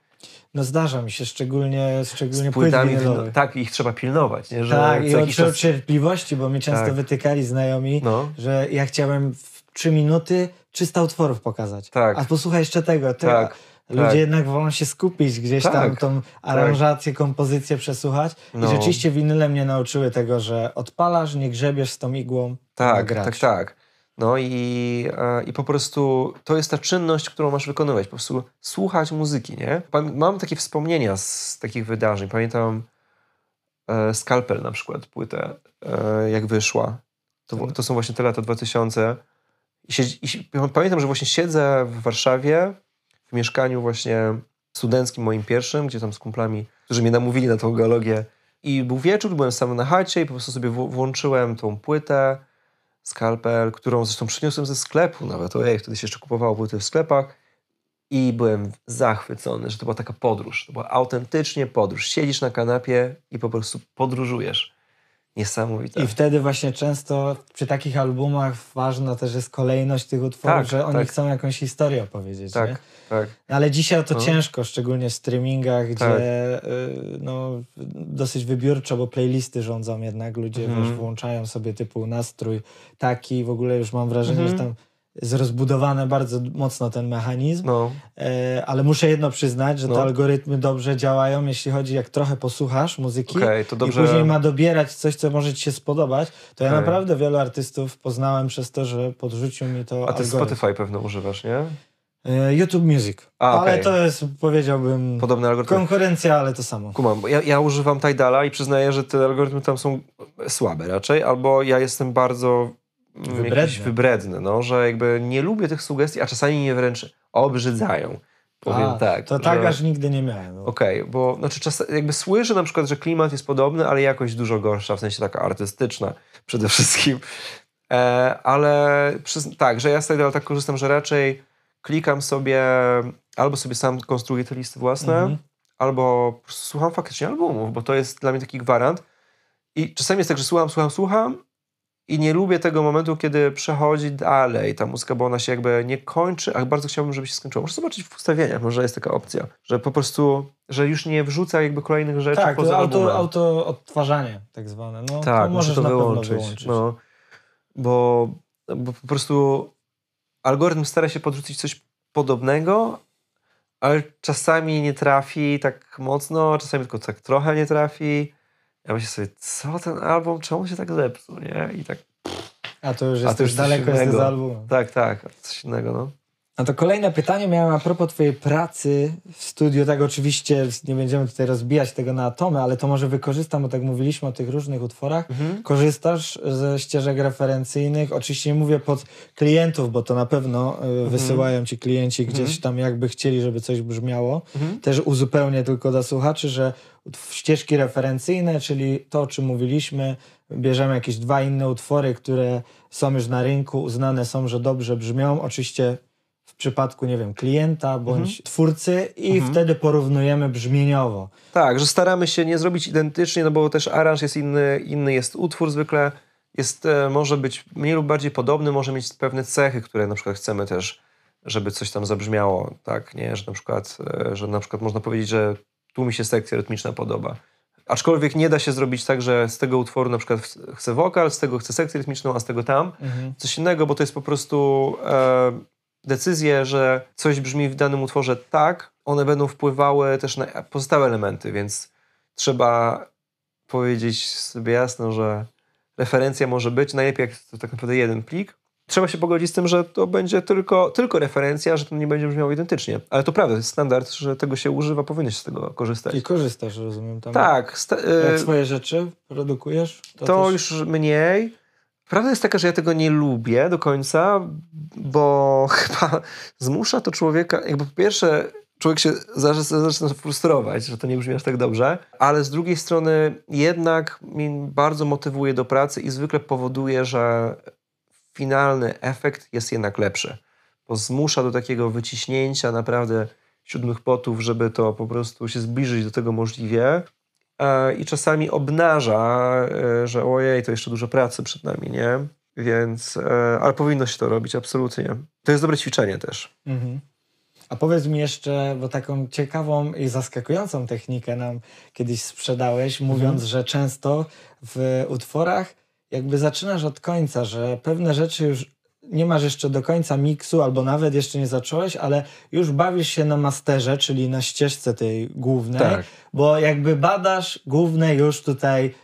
No zdarza mi się, szczególnie, szczególnie Z płyt płytami, winylowych. wino- tak, ich trzeba pilnować, nie? Że Tak, i od czas... cierpliwości, bo mi często Tak. wytykali znajomi, No, że ja chciałem w trzy minuty 300 utworów pokazać. Tak. A posłuchaj jeszcze tego. Ty, tak. Ludzie tak. jednak wolą się skupić, gdzieś tam Tak, tą aranżację, kompozycję przesłuchać. No. I rzeczywiście winyle mnie nauczyły tego, że odpalasz, nie grzebiesz z tą igłą, Tak, grać. tak, tak. No i, e, i po prostu to jest ta czynność, którą masz wykonywać. Po prostu słuchać muzyki, nie? Mam takie wspomnienia z takich wydarzeń. Pamiętam e, Scalpel na przykład, płytę, e, jak wyszła. To, Tak. to są właśnie te lata 2000. I, siedzi, i pamiętam, że właśnie siedzę w Warszawie w mieszkaniu właśnie studenckim moim pierwszym, gdzie tam z kumplami, którzy mnie namówili na tą geologię. I był wieczór, byłem sam na chacie i po prostu sobie włączyłem tą płytę Skalpel, którą zresztą przyniosłem ze sklepu nawet. Ojej, wtedy się jeszcze kupowało płyty w sklepach. I byłem zachwycony, że to była taka podróż. To była autentycznie podróż. Siedzisz na kanapie i po prostu podróżujesz. Niesamowite. I wtedy właśnie często przy takich albumach ważna też jest kolejność tych utworów, Tak, że oni tak. chcą jakąś historię opowiedzieć. tak, Nie? tak. Ale dzisiaj to No. ciężko, szczególnie w streamingach, gdzie Tak. y, no, dosyć wybiórczo, bo playlisty rządzą jednak, ludzie Mhm. wiesz, włączają sobie typu nastrój taki, w ogóle już mam wrażenie, Mhm. że tam jest rozbudowany bardzo mocno ten mechanizm, No, e, ale muszę jedno przyznać, że No. te algorytmy dobrze działają, jeśli chodzi, jak trochę posłuchasz muzyki okej, to dobrze. i później ma dobierać coś, co może ci się spodobać, to ja naprawdę wielu artystów poznałem przez to, że podrzucił mi to A ty algorytm. Spotify pewno używasz, nie? E, YouTube Music. A, ale okej. to jest, powiedziałbym, Podobny algorytm. konkurencja, ale to samo. Kumam, bo ja, ja używam Tidala i przyznaję, że te algorytmy tam są słabe raczej, albo ja jestem bardzo mm, Wybredny. jakiś wybredny, no, że jakby nie lubię tych sugestii, a czasami mnie wręcz obrzydzają. Powiem A, tak. To tak że- aż nigdy nie miałem. no. Okej, bo znaczy czas, jakby słyszę na przykład, że klimat jest podobny, ale jakość dużo gorsza, w sensie taka artystyczna przede wszystkim. E, ale przyzn- tak, że ja z Tidala tak korzystam, że raczej klikam sobie, albo sobie sam konstruuję te listy własne, Mhm. albo po prostu słucham faktycznie albumów, bo to jest dla mnie taki gwarant. I czasami jest tak, że słucham, słucham, słucham i nie lubię tego momentu, kiedy przechodzi dalej ta muzyka, bo ona się jakby nie kończy, a bardzo chciałbym, żeby się skończyła. Muszę zobaczyć w ustawieniach, może jest taka opcja, że po prostu, że już nie wrzuca jakby kolejnych rzeczy Tak, poza to auto, albumem. auto odtwarzanie tak zwane. No, tak, to możesz to na wyłączyć. pewno wyłączyć. No, bo, bo po prostu algorytm stara się podrzucić coś podobnego, ale czasami nie trafi tak mocno, czasami tylko tak trochę nie trafi. Ja myślę sobie, co ten album, czemu się tak zepsuł, nie? I tak, A to już A jest to już daleko jest z albumem. tak, tak, coś innego, no. A to kolejne pytanie miałem a propos twojej pracy w studiu. Tak oczywiście nie będziemy tutaj rozbijać tego na atomy, ale to może wykorzystam, bo tak mówiliśmy o tych różnych utworach. Mhm. Korzystasz ze ścieżek referencyjnych. Oczywiście nie mówię pod klientów, bo to na pewno y, wysyłają ci klienci gdzieś Mhm. tam jakby chcieli, żeby coś brzmiało. Mhm. Też uzupełnię tylko dla słuchaczy, że ścieżki referencyjne, czyli to, o czym mówiliśmy, bierzemy jakieś dwa inne utwory, które są już na rynku, uznane są, że dobrze brzmią. Oczywiście przypadku, nie wiem, klienta bądź twórcy i Mhm. wtedy porównujemy brzmieniowo. Tak, że staramy się nie zrobić identycznie, no bo też aranż jest inny, inny jest utwór zwykle, jest, e, może być mniej lub bardziej podobny, może mieć pewne cechy, które na przykład chcemy też, żeby coś tam zabrzmiało, tak, nie, że na przykład, e, że na przykład można powiedzieć, że tu mi się sekcja rytmiczna podoba, Aczkolwiek nie da się zrobić tak, że z tego utworu na przykład chcę wokal, z tego chcę sekcję rytmiczną, a z tego tam. Mhm. Coś innego, bo to jest po prostu e, decyzje, że coś brzmi w danym utworze tak, one będą wpływały też na pozostałe elementy, więc trzeba powiedzieć sobie jasno, że referencja może być, najlepiej jak to tak naprawdę jeden plik. Trzeba się pogodzić z tym, że to będzie tylko, tylko referencja, że to nie będzie brzmiało identycznie. Ale to prawda, to jest standard, że tego się używa, powinno się z tego korzystać. I korzystasz, rozumiem. Tam Tak. Jak swoje rzeczy produkujesz? to też- już mniej. Prawda jest taka, że ja tego nie lubię do końca, bo chyba zmusza to człowieka, jakby po pierwsze człowiek się zaczyna, frustrować, że to nie brzmi aż tak dobrze, ale z drugiej strony jednak mnie bardzo motywuje do pracy i zwykle powoduje, że finalny efekt jest jednak lepszy, bo zmusza do takiego wyciśnięcia naprawdę siódmych potów, żeby to po prostu się zbliżyć do tego możliwie, i czasami obnaża, e, że ojej, to jeszcze dużo pracy przed nami, nie? Więc, e, ale powinno się to robić, absolutnie. To jest dobre ćwiczenie też. Mhm. A powiedz mi jeszcze, bo taką ciekawą i zaskakującą technikę nam kiedyś sprzedałeś, mówiąc, że często w utworach jakby zaczynasz od końca, że pewne rzeczy już nie masz jeszcze do końca miksu, albo nawet jeszcze nie zacząłeś, ale już bawisz się na masterze, czyli na ścieżce tej głównej, Tak. bo jakby badasz główne już tutaj,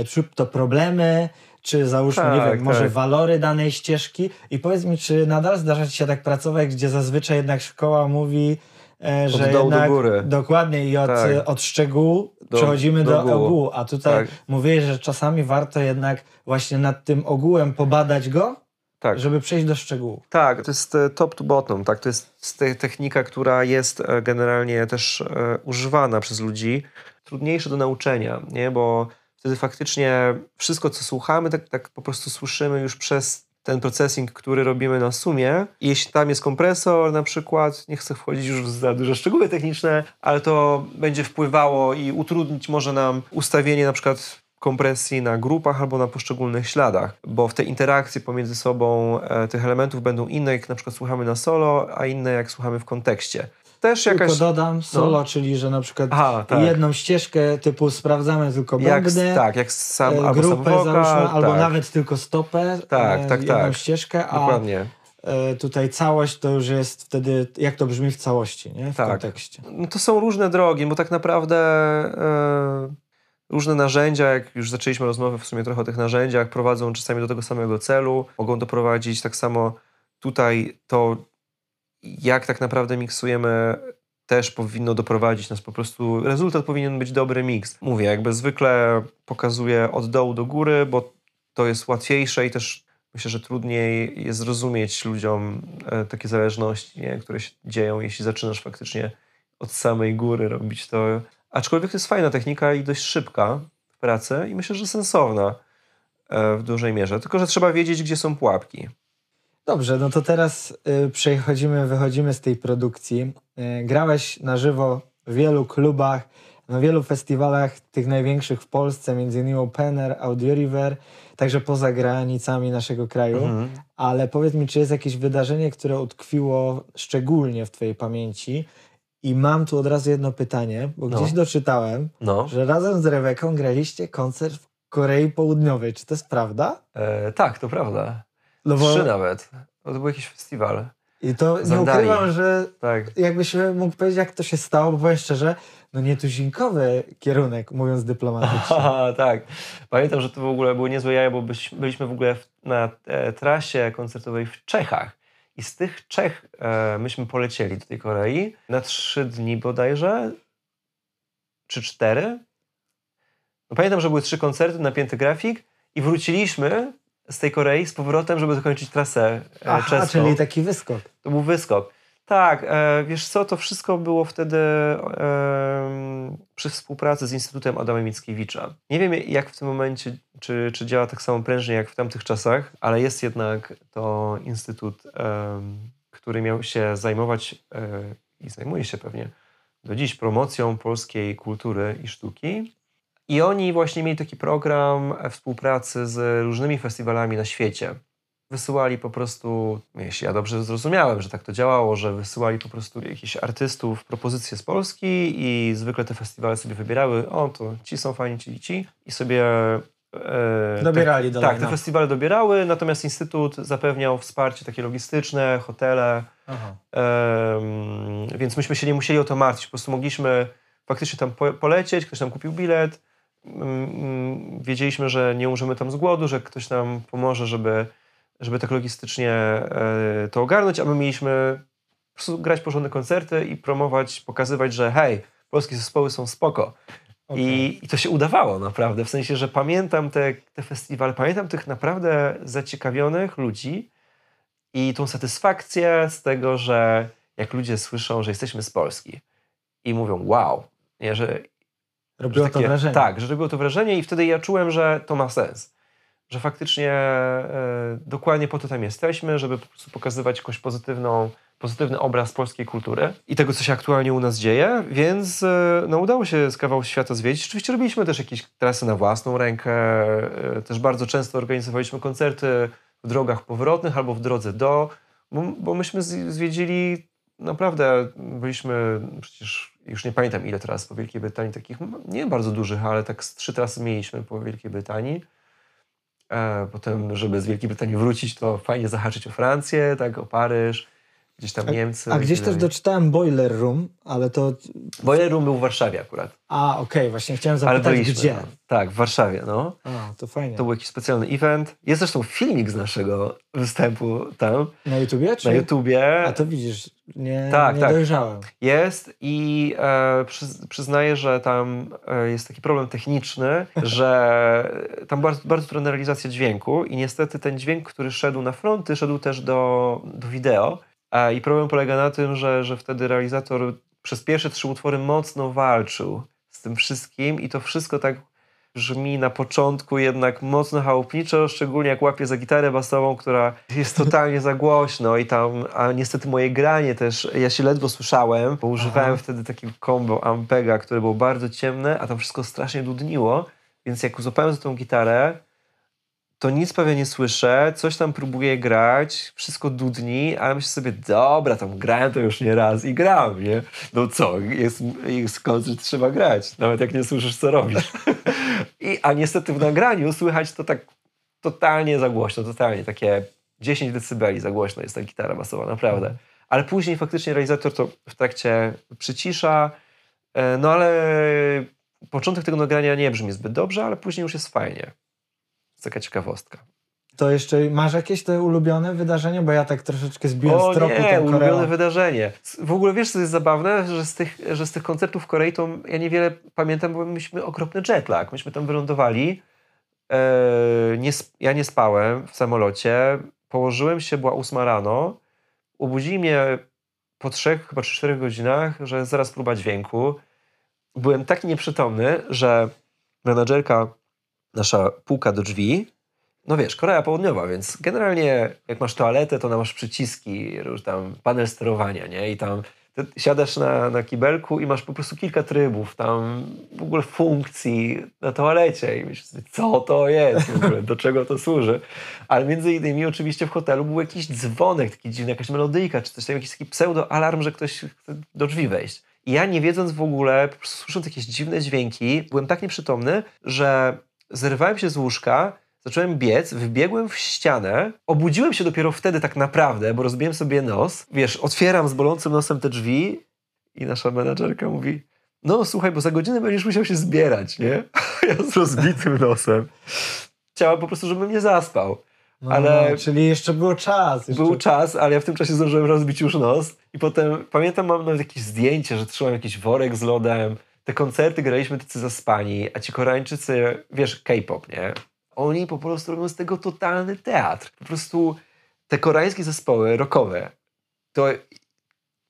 y, czy to problemy, czy załóżmy, nie Tak, wiem, może tak. walory danej ścieżki i powiedz mi, czy nadal zdarza ci się tak pracować, gdzie zazwyczaj jednak szkoła mówi, e, że dołu do jednak góry. dokładnie i od, Tak. od szczegółu Do- przechodzimy do, do ogółu. a tutaj Tak. mówiłeś, że czasami warto jednak właśnie nad tym ogółem pobadać go, Tak. żeby przejść do szczegółu. Tak, to jest e, top to bottom, tak? To jest te- technika, która jest e, generalnie też e, używana przez ludzi. Trudniejsze do nauczenia, nie? Bo wtedy faktycznie wszystko, co słuchamy, tak, tak po prostu słyszymy już przez ten processing, który robimy na sumie. I jeśli tam jest kompresor na przykład, nie chcę wchodzić już w za duże szczegóły techniczne, ale to będzie wpływało i utrudnić może nam ustawienie na przykład kompresji na grupach albo na poszczególnych śladach, bo w te interakcje pomiędzy sobą e, tych elementów będą inne, jak na przykład słuchamy na solo, a inne jak słuchamy w kontekście. Też jakaś... Tylko dodam solo, czyli że na przykład Aha, tak. jedną ścieżkę typu sprawdzamy tylko jak, bębny, tak, jak sam, e, albo sam grupę wokal, załóżmy, albo tak, nawet tylko stopę, Tak, e, tak, jedną tak. ścieżkę, a Dokładnie. e, tutaj całość to już jest wtedy, jak to brzmi w całości, nie? W Tak. kontekście. No to są różne drogi, bo tak naprawdę e, różne narzędzia, jak już zaczęliśmy rozmowę w sumie trochę o tych narzędziach, prowadzą czasami do tego samego celu, mogą doprowadzić tak samo tutaj to, jak tak naprawdę miksujemy, też powinno doprowadzić nas po prostu, rezultat powinien być dobry miks. Mówię, jakby zwykle pokazuję od dołu do góry, bo to jest łatwiejsze i też myślę, że trudniej jest zrozumieć ludziom e, takie zależności, nie? które się dzieją, jeśli zaczynasz faktycznie od samej góry robić to. Aczkolwiek to jest fajna technika i dość szybka w pracy i myślę, że sensowna e, w dużej mierze. Tylko, że trzeba wiedzieć, gdzie są pułapki. Dobrze, no to teraz y, przechodzimy, wychodzimy z tej produkcji. Y, grałeś na żywo w wielu klubach, na wielu festiwalach, tych największych w Polsce, między innymi Opener, Audio River, także poza granicami naszego kraju. Mhm. Ale powiedz mi, czy jest jakieś wydarzenie, które utkwiło szczególnie w Twojej pamięci? I mam tu od razu jedno pytanie, bo No. gdzieś doczytałem, No, że razem z Rebeką graliście koncert w Korei Południowej. Czy to jest prawda? e, tak, to prawda. No bo Trzy nawet. To był jakiś festiwal. i to nie ukrywam, że Tak. jakbyś mógł powiedzieć, jak to się stało, bo powiem szczerze, no nietuzinkowy kierunek, mówiąc dyplomatycznie. Aha, tak. Pamiętam, że to w ogóle było niezłe jaja, bo byliśmy w ogóle na e, trasie koncertowej w Czechach. I z tych Czech e, myśmy polecieli do tej Korei na trzy dni bodajże, czy cztery. No, pamiętam, że były trzy koncerty, napięty grafik i wróciliśmy z tej Korei z powrotem, żeby dokończyć trasę e, Aha, czeską. czyli taki wyskok. To był wyskok. Tak, e, wiesz co, to wszystko było wtedy przy współpracy z Instytutem Adama Mickiewicza. Nie wiem jak w tym momencie, czy, czy działa tak samo prężnie jak w tamtych czasach, ale jest jednak to instytut, który miał się zajmować e, i zajmuje się pewnie do dziś promocją polskiej kultury i sztuki. I oni właśnie mieli taki program współpracy z różnymi festiwalami na świecie. Wysyłali po prostu, jeśli ja dobrze zrozumiałem, że tak to działało, że wysyłali po prostu jakichś artystów propozycje z Polski i zwykle te festiwale sobie wybierały, o to ci są fajni, ci ci i sobie... E, Dobierali tak, tak, te festiwale dobierały, natomiast Instytut zapewniał wsparcie takie logistyczne, hotele, więc myśmy się nie musieli o to martwić, po prostu mogliśmy faktycznie tam po, polecieć, ktoś nam kupił bilet, wiedzieliśmy, że nie umrzemy tam z głodu, że ktoś nam pomoże, żeby żeby tak logistycznie e, to ogarnąć, a my mieliśmy po prostu grać porządne koncerty i promować, pokazywać, że hej, polskie zespoły są spoko. Okay. I, I, to się udawało naprawdę, w sensie, że pamiętam te, te festiwale, pamiętam tych naprawdę zaciekawionych ludzi i tą satysfakcję z tego, że jak ludzie słyszą, że jesteśmy z Polski i mówią wow, nie, że... Robiło że takie, to wrażenie. Tak, że robiło to wrażenie i wtedy ja czułem, że to ma sens że faktycznie e, dokładnie po to tam jesteśmy, żeby po prostu pokazywać jakąś pozytywną, pozytywny obraz polskiej kultury i tego, co się aktualnie u nas dzieje, więc e, no, udało się z kawał świata zwiedzić. Oczywiście robiliśmy też jakieś trasy na własną rękę, e, też bardzo często organizowaliśmy koncerty w drogach powrotnych albo w drodze do, bo, bo myśmy zwiedzili naprawdę, byliśmy przecież już nie pamiętam ile tras po Wielkiej Brytanii, takich nie bardzo dużych, ale tak z trzy trasy mieliśmy po Wielkiej Brytanii. Potem, żeby z Wielkiej Brytanii wrócić, to fajnie zahaczyć o Francję, tak, o Paryż, gdzieś tam Niemcy. A gdzieś też doczytałem Boiler Room, ale to... Boiler Room był w Warszawie akurat. A, okej, okay, właśnie chciałem zapytać, gdzie. No. Tak, w Warszawie, no. A, to fajnie. To był jakiś specjalny event. Jest zresztą filmik z naszego występu tam. Na YouTubie? Czy? Na YouTubie. A to widzisz, nie, tak, nie tak. dojrzałem. Jest i e, przyznaję, że tam e, jest taki problem techniczny, że tam bardzo, bardzo trudna realizacja dźwięku i niestety ten dźwięk, który szedł na fronty, szedł też do, do wideo. I problem polega na tym, że, że wtedy realizator przez pierwsze trzy utwory mocno walczył z tym wszystkim i to wszystko tak brzmi na początku jednak mocno chałupniczo, szczególnie jak łapię za gitarę basową, która jest totalnie za głośno i tam, a niestety moje granie też, ja się ledwo słyszałem, bo używałem Aha. wtedy takiego combo Ampega, które było bardzo ciemne, a tam wszystko strasznie dudniło, więc jak złapałem za tą gitarę, to nic prawie nie słyszę, coś tam próbuję grać, wszystko dudni, ale myślę sobie, dobra, tam grałem to już nie raz i gram, nie? No co, jest, jest koncert, trzeba grać, nawet jak nie słyszysz, co robisz. I, a niestety w nagraniu słychać to tak totalnie za głośno, totalnie, takie 10 decybeli za głośno jest ta gitara basowa, naprawdę. Ale później faktycznie realizator to w trakcie przycisza, e, no ale początek tego nagrania nie brzmi zbyt dobrze, ale później już jest fajnie taka ciekawostka. To jeszcze masz jakieś te ulubione wydarzenie? Bo ja tak troszeczkę zbiłem o, z tropu nie, ulubione wydarzenie. W ogóle wiesz, co jest zabawne? Że z, tych, że z tych koncertów w Korei to ja niewiele pamiętam, bo myśmy okropny jetlag. Myśmy tam wylądowali. E, nie, ja nie spałem w samolocie. Położyłem się, była ósma rano. Obudzili mnie po trzech, chyba czterech godzinach, że zaraz próba dźwięku. Byłem tak nieprzytomny, że menadżerka nasza półka do drzwi. No wiesz, Korea Południowa, więc generalnie jak masz toaletę, to masz przyciski, tam panel sterowania, nie? I tam siadasz na, na kibelku i masz po prostu kilka trybów, tam w ogóle funkcji na toalecie i myślisz sobie, co to jest w ogóle, do czego to służy. Ale między innymi oczywiście w hotelu był jakiś dzwonek, taki dziwny, jakaś melodyjka, czy coś tam, jakiś taki pseudo-alarm, że ktoś chce do drzwi wejść. I ja nie wiedząc w ogóle, po prostu słysząc jakieś dziwne dźwięki, byłem tak nieprzytomny, że zerwałem się z łóżka, zacząłem biec, wbiegłem w ścianę, obudziłem się dopiero wtedy tak naprawdę, bo rozbiłem sobie nos. Wiesz, otwieram z bolącym nosem te drzwi i nasza menadżerka mówi no słuchaj, bo za godzinę będziesz musiał się zbierać, nie? Ja z rozbitym nosem. Chciała po prostu, żebym nie zaspał. No, ale no, czyli jeszcze był czas. Jeszcze... Był czas, ale ja w tym czasie zdążyłem rozbić już nos i potem pamiętam, mam nawet jakieś zdjęcie, że trzymam jakiś worek z lodem, te koncerty graliśmy tacy zaspani, a ci Koreańczycy, wiesz, K-pop, nie? Oni po prostu robią z tego totalny teatr. Po prostu te koreańskie zespoły rockowe to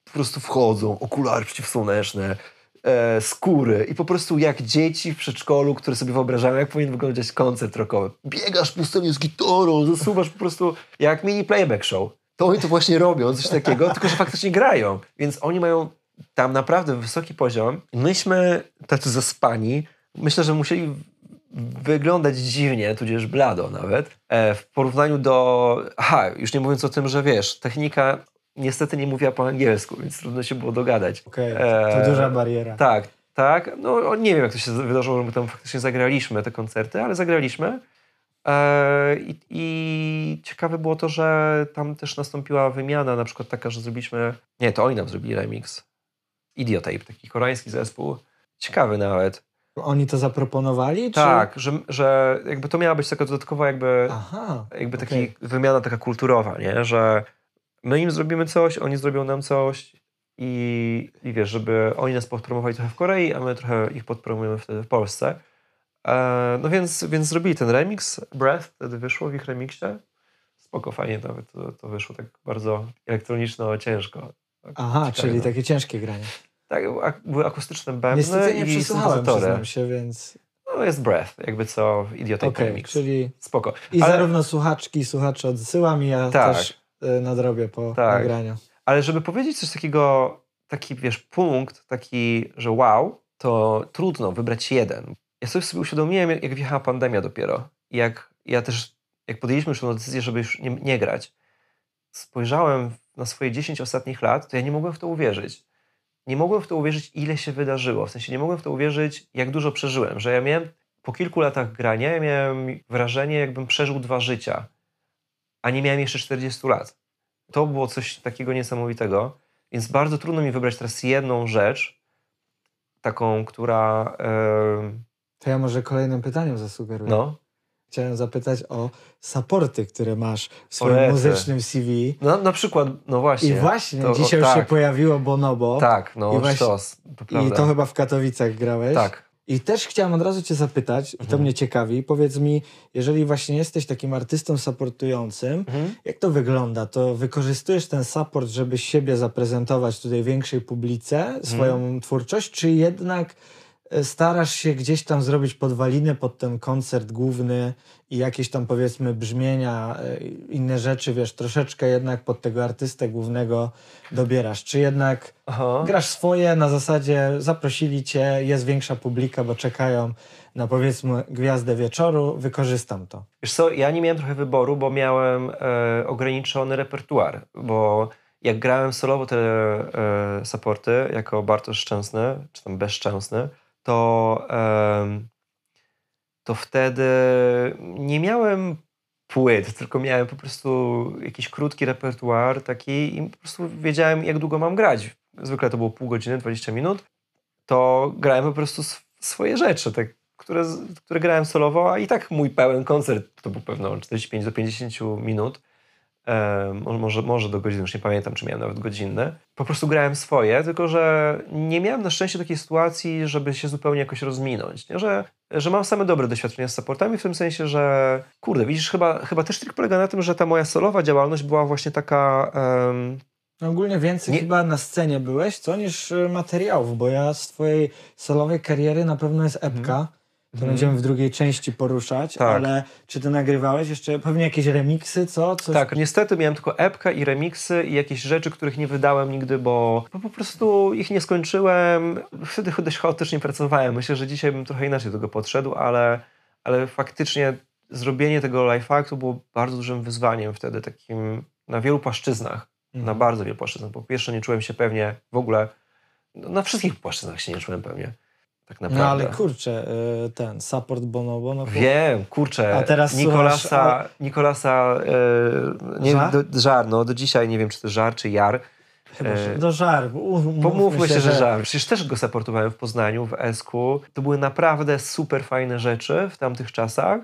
po prostu wchodzą, okulary przeciwsłoneczne, e, skóry i po prostu jak dzieci w przedszkolu, które sobie wyobrażają, jak powinien wyglądać koncert rockowy. Biegasz po scenie z gitarą, zasuwasz po prostu jak mini playback show. To oni to właśnie robią, coś takiego, tylko że faktycznie grają. Więc oni mają tam naprawdę wysoki poziom. Myśmy tacy zaspani, myślę, że musieli wyglądać dziwnie, tudzież blado nawet, e, w porównaniu do... Aha, już nie mówiąc o tym, że wiesz, technika niestety nie mówiła po angielsku, więc trudno się było dogadać. Okej, to E, duża bariera. Tak, tak. No nie wiem, jak to się wydarzyło, że my tam faktycznie zagraliśmy te koncerty, ale zagraliśmy. E, i, I ciekawe było to, że tam też nastąpiła wymiana, na przykład taka, że zrobiliśmy... Nie, to oni nam zrobili remix. Idiotape, taki koreański zespół. Ciekawy nawet. Oni to zaproponowali? Czy... Tak, że, że jakby to miała być taka dodatkowa jakby, Aha, jakby taki okej. wymiana taka kulturowa, nie? Że my im zrobimy coś, oni zrobią nam coś i, i wiesz, żeby oni nas podpromowali trochę w Korei, a my trochę ich podpromujemy wtedy w Polsce. E, no więc, więc zrobili ten remix, Breath, wtedy wyszło w ich remiksie. Spoko, fajnie nawet to, to wyszło tak bardzo elektroniczno, ciężko. Tak, Aha, ciekawe, czyli no. takie ciężkie granie. Tak, ak- były akustyczne bębny Niestety nie i syntezatory. się, więc... No jest Breath, jakby co, Idiotape Okej, remix. czyli... Spoko. I Ale- zarówno słuchaczki i słuchacze odsyłam i ja Tak. też y, nadrobię po Tak. nagraniu. Ale żeby powiedzieć coś takiego, taki wiesz, punkt, taki, że wow, to trudno wybrać jeden. Ja sobie, sobie uświadomiłem, jak, jak wjechała pandemia dopiero. Jak ja też, jak podjęliśmy już tę decyzję, żeby już nie, nie grać, spojrzałem na swoje 10 ostatnich lat, to ja nie mogłem w to uwierzyć. Nie mogłem w to uwierzyć, ile się wydarzyło. W sensie nie mogłem w to uwierzyć, jak dużo przeżyłem. Że ja miałem, po kilku latach grania, ja miałem wrażenie, jakbym przeżył dwa życia, a nie miałem jeszcze 40 lat. To było coś takiego niesamowitego. Więc bardzo trudno mi wybrać teraz jedną rzecz, taką, która. em, To ja może kolejnym pytaniem zasugeruję. no, Chciałem zapytać o supporty, które masz w swoim rety. muzycznym CV. no, na przykład, no właśnie. I właśnie to- dzisiaj już tak, się pojawiło Bonobo. Tak, no, I właśnie- sztos, to I to chyba w Katowicach grałeś. Tak. I też chciałem od razu cię zapytać, i to Mhm. mnie ciekawi, powiedz mi, jeżeli właśnie jesteś takim artystą supportującym, Mhm. jak to wygląda? To wykorzystujesz ten support, żeby siebie zaprezentować tutaj większej publice, swoją twórczość, czy jednak starasz się gdzieś tam zrobić podwaliny pod ten koncert główny i jakieś tam powiedzmy brzmienia, e, inne rzeczy, wiesz, troszeczkę jednak pod tego artystę głównego dobierasz? Czy jednak Aha. grasz swoje na zasadzie zaprosili cię, jest większa publika, bo czekają na powiedzmy gwiazdę wieczoru, wykorzystam to. Wiesz co, ja nie miałem trochę wyboru, bo miałem e, ograniczony repertuar, bo jak grałem solowo te e, supporty jako Bartosz Szczęsny, czy tam Bezszczęsny, to, to wtedy nie miałem płyt, tylko miałem po prostu jakiś krótki repertuar taki i po prostu wiedziałem, jak długo mam grać. Zwykle to było pół godziny, 20 minut. To grałem po prostu sw- swoje rzeczy, które, które grałem solowo, a i tak mój pełen koncert to był pewno 45 do 50 minut. Może, może do godziny, już nie pamiętam, czy miałem nawet godzinne. Po prostu grałem swoje, tylko że nie miałem na szczęście takiej sytuacji, żeby się zupełnie jakoś rozminąć. Nie? Że, że mam same dobre doświadczenia z supportami, w tym sensie, że kurde, widzisz, chyba, chyba też trik polega na tym, że ta moja solowa działalność była właśnie taka... em, No ogólnie więcej Nie- chyba na scenie byłeś, co niż y, materiałów, bo ja z twojej solowej kariery na pewno jest epka. To Mhm. będziemy w drugiej części poruszać, Tak. ale czy ty nagrywałeś jeszcze pewnie jakieś remiksy, co? Coś... Tak, niestety miałem tylko epkę i remiksy i jakieś rzeczy, których nie wydałem nigdy, bo, bo po prostu ich nie skończyłem. Wtedy dość chaotycznie pracowałem. Myślę, że dzisiaj bym trochę inaczej do tego podszedł, ale, ale faktycznie zrobienie tego live actu było bardzo dużym wyzwaniem wtedy, takim na wielu płaszczyznach. Mhm. Na bardzo wielu płaszczyznach. Po pierwsze nie czułem się pewnie w ogóle, no, na wszystkich płaszczyznach się nie czułem pewnie. Tak naprawdę. No ale kurczę, y, ten support Bonobo, no Wiem, kurczę. A teraz Nikolasa, słuchasz, Nikolasa e, nie, Żar? Do, żar, no do dzisiaj nie wiem, czy to żar, czy jar. chyba e, się- do żar. umówmy Pomówmy się, że żar. Przecież też go supportowałem w Poznaniu, w Esku. To były naprawdę super fajne rzeczy w tamtych czasach.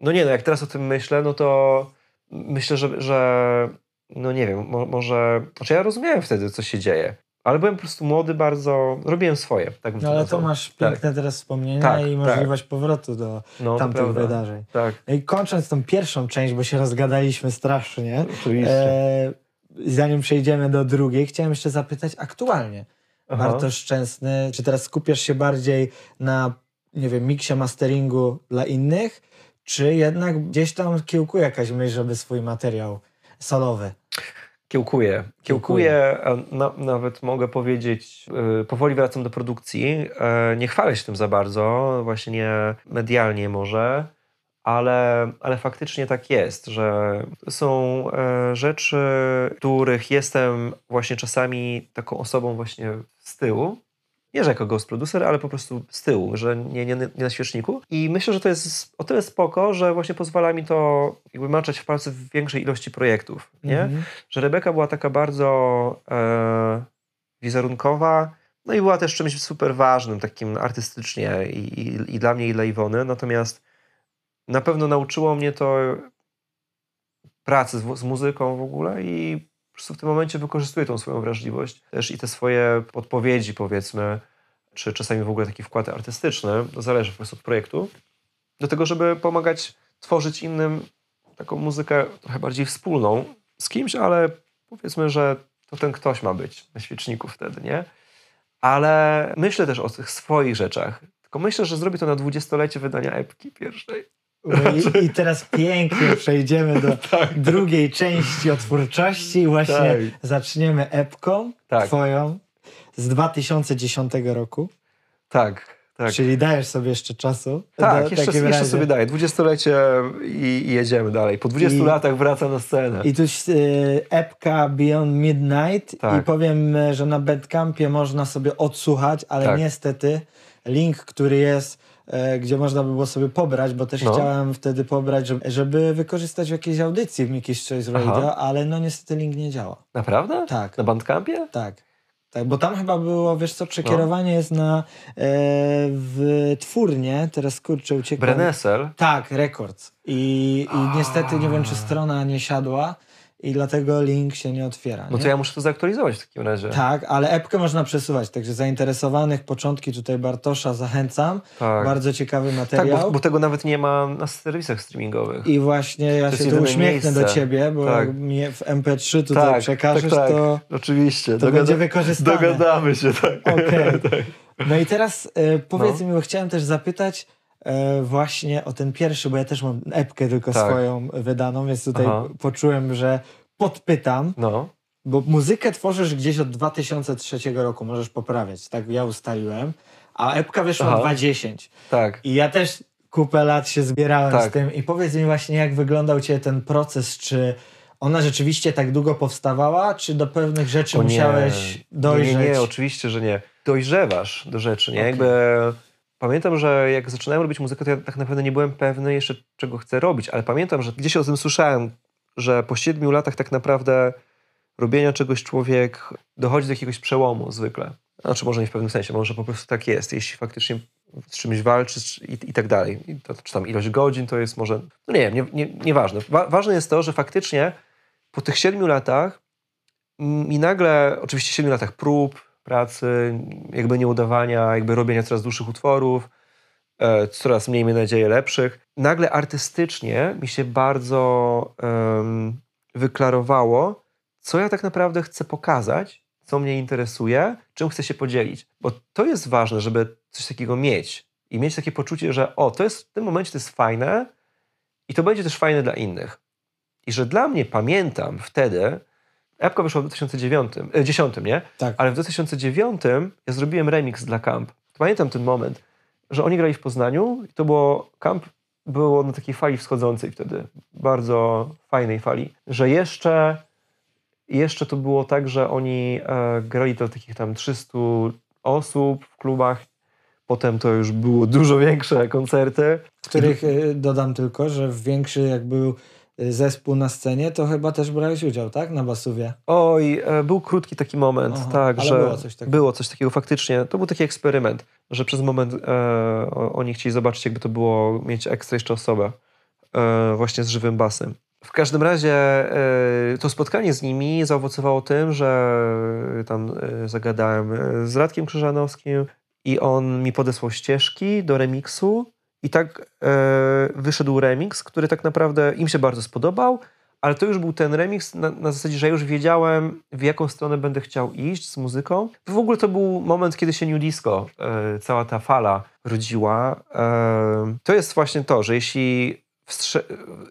No nie no, jak teraz o tym myślę, no to myślę, że, że no nie wiem, mo, może... Znaczy ja rozumiałem wtedy, co się dzieje. Ale byłem po prostu młody bardzo, robiłem swoje. Tak No ale to masz piękne teraz wspomnienia Tak, i tak. możliwość powrotu do no, tamtych wydarzeń. Tak, No i kończąc tą pierwszą część, bo się rozgadaliśmy strasznie, oczywiście. e, zanim przejdziemy do drugiej, chciałem jeszcze zapytać aktualnie. Aha. Bartosz Szczęsny, czy teraz skupiasz się bardziej na, nie wiem, miksie, masteringu dla innych, czy jednak gdzieś tam kiełkuje jakaś myśl, żeby swój materiał solowy? Kiełkuję. Kiełkuję, na, nawet mogę powiedzieć, yy, powoli wracam do produkcji. Yy, nie chwalę się tym za bardzo, właśnie nie medialnie może, ale, ale faktycznie tak jest, że są e, rzeczy, których jestem właśnie czasami taką osobą właśnie z tyłu, nie że jako ghost producer, ale po prostu z tyłu, że nie, nie, nie na świeczniku. I myślę, że to jest o tyle spoko, że właśnie pozwala mi to jakby maczać w palce w większej ilości projektów, nie? Mhm. Że Rebeka była taka bardzo e, wizerunkowa, no i była też czymś super ważnym, takim artystycznie i, i, i dla mnie, i dla Iwony. Natomiast na pewno nauczyło mnie to pracy z, z muzyką w ogóle i po prostu w tym momencie wykorzystuję tą swoją wrażliwość też i te swoje podpowiedzi, powiedzmy, czy czasami w ogóle taki wkład artystyczny, to zależy po prostu od projektu, do tego, żeby pomagać tworzyć innym taką muzykę trochę bardziej wspólną z kimś, ale powiedzmy, że to ten ktoś ma być na świeczniku wtedy, nie? Ale myślę też o tych swoich rzeczach. Tylko myślę, że zrobię to na dwudziestolecie wydania epki pierwszej. I, I, teraz pięknie przejdziemy do tak. drugiej części o twórczości i właśnie Tak. zaczniemy epką Tak. twoją z 2010 roku. Tak, tak. Czyli dajesz sobie jeszcze czasu. Tak, do- jeszcze, jeszcze sobie daję. Dwudziestolecie i, i jedziemy dalej. Po 20 I- latach wraca na scenę. I tu y, epka Beyond Midnight Tak. i powiem, y, że na Bandcampie można sobie odsłuchać, ale Tak. niestety link, który jest, gdzie można by było sobie pobrać, bo też No. chciałem wtedy pobrać, żeby, wykorzystać w jakiejś audycji w Mickey's Choice Aha. Radio, ale no niestety link nie działa. Naprawdę? Tak. Na Bandcampie? Tak. Tak, bo tam chyba było, wiesz co, No. przekierowanie jest na e, w twórnie, teraz kurczę uciekam. Brenessel? Tak, Records. I, I niestety nie wiem, czy strona nie siadła i dlatego link się nie otwiera. No nie? to ja muszę to zaktualizować w takim razie. Tak, ale epkę można przesuwać, także zainteresowanych, początki tutaj Bartosza zachęcam. Tak. Bardzo ciekawy Tak, materiał. bo, bo tego nawet nie ma na serwisach streamingowych. I właśnie ja jest się tu uśmiechnę do miejsce. ciebie, bo Tak. jak mnie w MP3 tutaj tak, przekażesz, tak, tak. to, Oczywiście. to będzie wykorzystane. Dogadamy się, tak. Okej. tak. No i teraz e, powiedz No. mi, bo chciałem też zapytać właśnie o ten pierwszy, bo ja też mam epkę tylko Tak. swoją wydaną, więc tutaj Aha. poczułem, że podpytam, No, bo muzykę tworzysz gdzieś od 2003 roku, możesz poprawiać, tak ja ustaliłem, a epka wyszła Aha. 2010 tak. i ja też kupę lat się zbierałem Tak. z tym i powiedz mi właśnie, jak wyglądał Ciebie ten proces, czy ona rzeczywiście tak długo powstawała, czy do pewnych rzeczy O musiałeś dojrzeć? Nie, nie, oczywiście, że nie. Dojrzewasz do rzeczy, nie? Okej. Jakby pamiętam, że jak zaczynałem robić muzykę, to ja tak naprawdę nie byłem pewny jeszcze, czego chcę robić, ale pamiętam, że gdzieś o tym słyszałem, że po siedmiu latach tak naprawdę robienia czegoś człowiek dochodzi do jakiegoś przełomu zwykle. Znaczy może nie w pewnym sensie, może po prostu tak jest, jeśli faktycznie z czymś walczysz i, i tak dalej. I to, czy tam ilość godzin to jest może, no nie wiem, nie, nie, nieważne. Wa, ważne jest to, że faktycznie po tych siedmiu latach mm, i nagle, oczywiście siedmiu latach prób, pracy, jakby nieudawania, jakby robienia coraz dłuższych utworów, e, coraz mniej, miejmy nadzieję, lepszych. Nagle artystycznie mi się bardzo em, wyklarowało, co ja tak naprawdę chcę pokazać, co mnie interesuje, czym chcę się podzielić. Bo to jest ważne, żeby coś takiego mieć i mieć takie poczucie, że o, to jest w tym momencie to jest fajne i to będzie też fajne dla innych. I że dla mnie, pamiętam wtedy, Epka wyszła w 2009, e, 10, nie? Tak. Ale w 2009 ja zrobiłem remix dla Camp. Pamiętam ten moment, że oni grali w Poznaniu i to było, Camp było na takiej fali wschodzącej wtedy, bardzo fajnej fali, że jeszcze, jeszcze to było tak, że oni e, grali do takich tam 300 osób w klubach, potem to już było dużo większe koncerty. Których y, dodam tylko, że większy jak był zespół na scenie, to chyba też brałeś udział, tak? Na Basuwie. Oj, e, był krótki taki moment, Aha, tak, że było coś takiego. było coś takiego faktycznie. To był taki eksperyment, że przez moment e, oni chcieli zobaczyć, jakby to było mieć ekstra jeszcze osobę e, właśnie z żywym basem. W każdym razie e, to spotkanie z nimi zaowocowało tym, że tam e, zagadałem z Radkiem Krzyżanowskim i on mi podesłał ścieżki do remiksu i tak e, wyszedł remix, który tak naprawdę im się bardzo spodobał, ale to już był ten remix na, na zasadzie, że już wiedziałem, w jaką stronę będę chciał iść z muzyką. W ogóle to był moment, kiedy się New Disco, e, cała ta fala rodziła. E, to jest właśnie to, że jeśli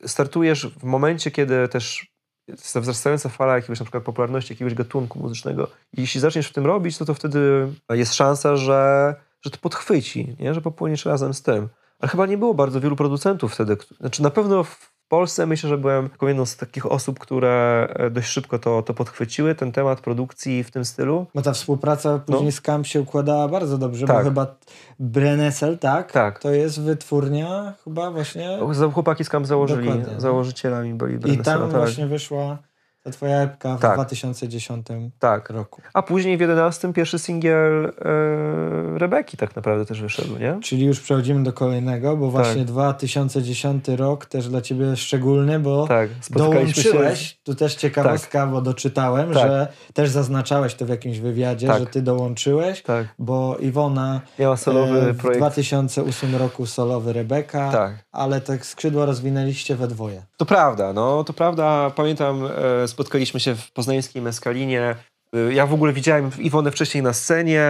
startujesz w momencie, kiedy też jest wzrastająca fala jakiegoś na przykład popularności jakiegoś gatunku muzycznego i jeśli zaczniesz w tym robić, to, to wtedy jest szansa, że, że to podchwyci, nie? że popłyniesz razem z tym. Ale chyba nie było bardzo wielu producentów wtedy. Znaczy na pewno w Polsce myślę, że byłem jedną z takich osób, które e, dość szybko to, to podchwyciły, ten temat produkcji w tym stylu. Bo ta współpraca później No. z Camp się układała bardzo dobrze, Tak. bo chyba Brennesel, tak? Tak. To jest wytwórnia chyba właśnie. Chłopaki z Camp założyli, Dokładnie. założycielami byli I tam tak. właśnie wyszła ta twoja epka w Tak. 2010 Tak. roku. A później w 11 pierwszy singiel e, Rebeki tak naprawdę też wyszedł, nie? Czyli już przechodzimy do kolejnego, bo właśnie 2010 rok też dla ciebie szczególny, bo Tak, spotykaliśmy się... dołączyłeś, tu też ciekawostka, bo doczytałem, Tak. że też zaznaczałeś to w jakimś wywiadzie, Tak. że ty dołączyłeś, Tak, bo Iwona miała solowy e, w projekt. 2008 roku solowy Rebeka, Tak. ale tak skrzydła rozwinęliście we dwoje. To prawda, no to prawda. Pamiętam, e, spotkaliśmy się w poznańskiej Mescalinie. E, Ja w ogóle widziałem Iwonę wcześniej na scenie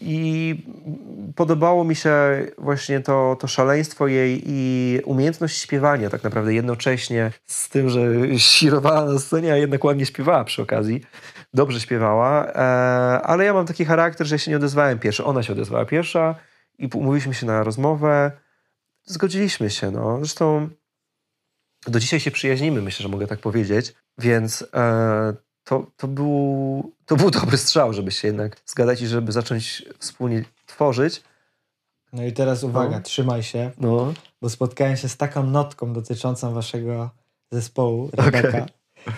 i, podobało mi się właśnie to, to szaleństwo jej i umiejętność śpiewania tak naprawdę jednocześnie z tym, że świrowała na scenie, a jednak ładnie śpiewała przy okazji. Dobrze śpiewała, e, ale ja mam taki charakter, że ja się nie odezwałem pierwszy. Ona się odezwała pierwsza i umówiliśmy się na rozmowę. Zgodziliśmy się, no. Zresztą do dzisiaj się przyjaźnimy, myślę, że mogę tak powiedzieć, więc e, to, to, był, to był dobry strzał, żeby się jednak zgadać i żeby zacząć wspólnie tworzyć. No i teraz uwaga, No. trzymaj się, No, bo spotkałem się z taką notką dotyczącą waszego zespołu, Rebeka. Okej.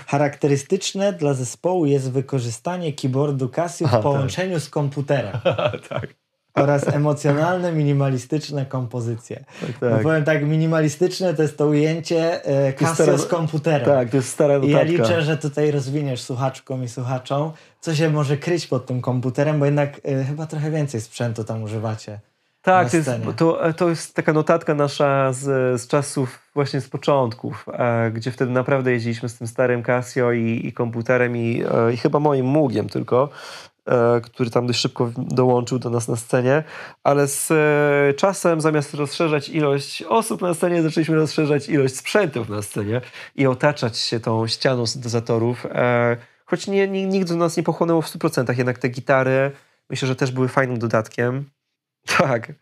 Charakterystyczne dla zespołu jest wykorzystanie keyboardu Casio w połączeniu z komputerem tak. Oraz emocjonalne, minimalistyczne kompozycje. Tak, No tak. powiem tak, minimalistyczne to jest to ujęcie e, Casio stara- z komputerem. tak, to jest stara I notatka. ja liczę, że tutaj rozwiniesz słuchaczkom i słuchaczom, co się może kryć pod tym komputerem, bo jednak e, chyba trochę więcej sprzętu tam używacie. Tak, to jest, to, to jest taka notatka nasza z, z czasów właśnie z początków, e, gdzie wtedy naprawdę jeździliśmy z tym starym Casio i, i komputerem i, e, i chyba moim Mugiem tylko, e, który tam dość szybko dołączył do nas na scenie, ale z e, czasem zamiast rozszerzać ilość osób na scenie, zaczęliśmy rozszerzać ilość sprzętów na scenie i otaczać się tą ścianą syntezatorów, e, choć nie, nie, do nas nie pochłonęło w 100%, jednak te gitary myślę, że też były fajnym dodatkiem. Tak.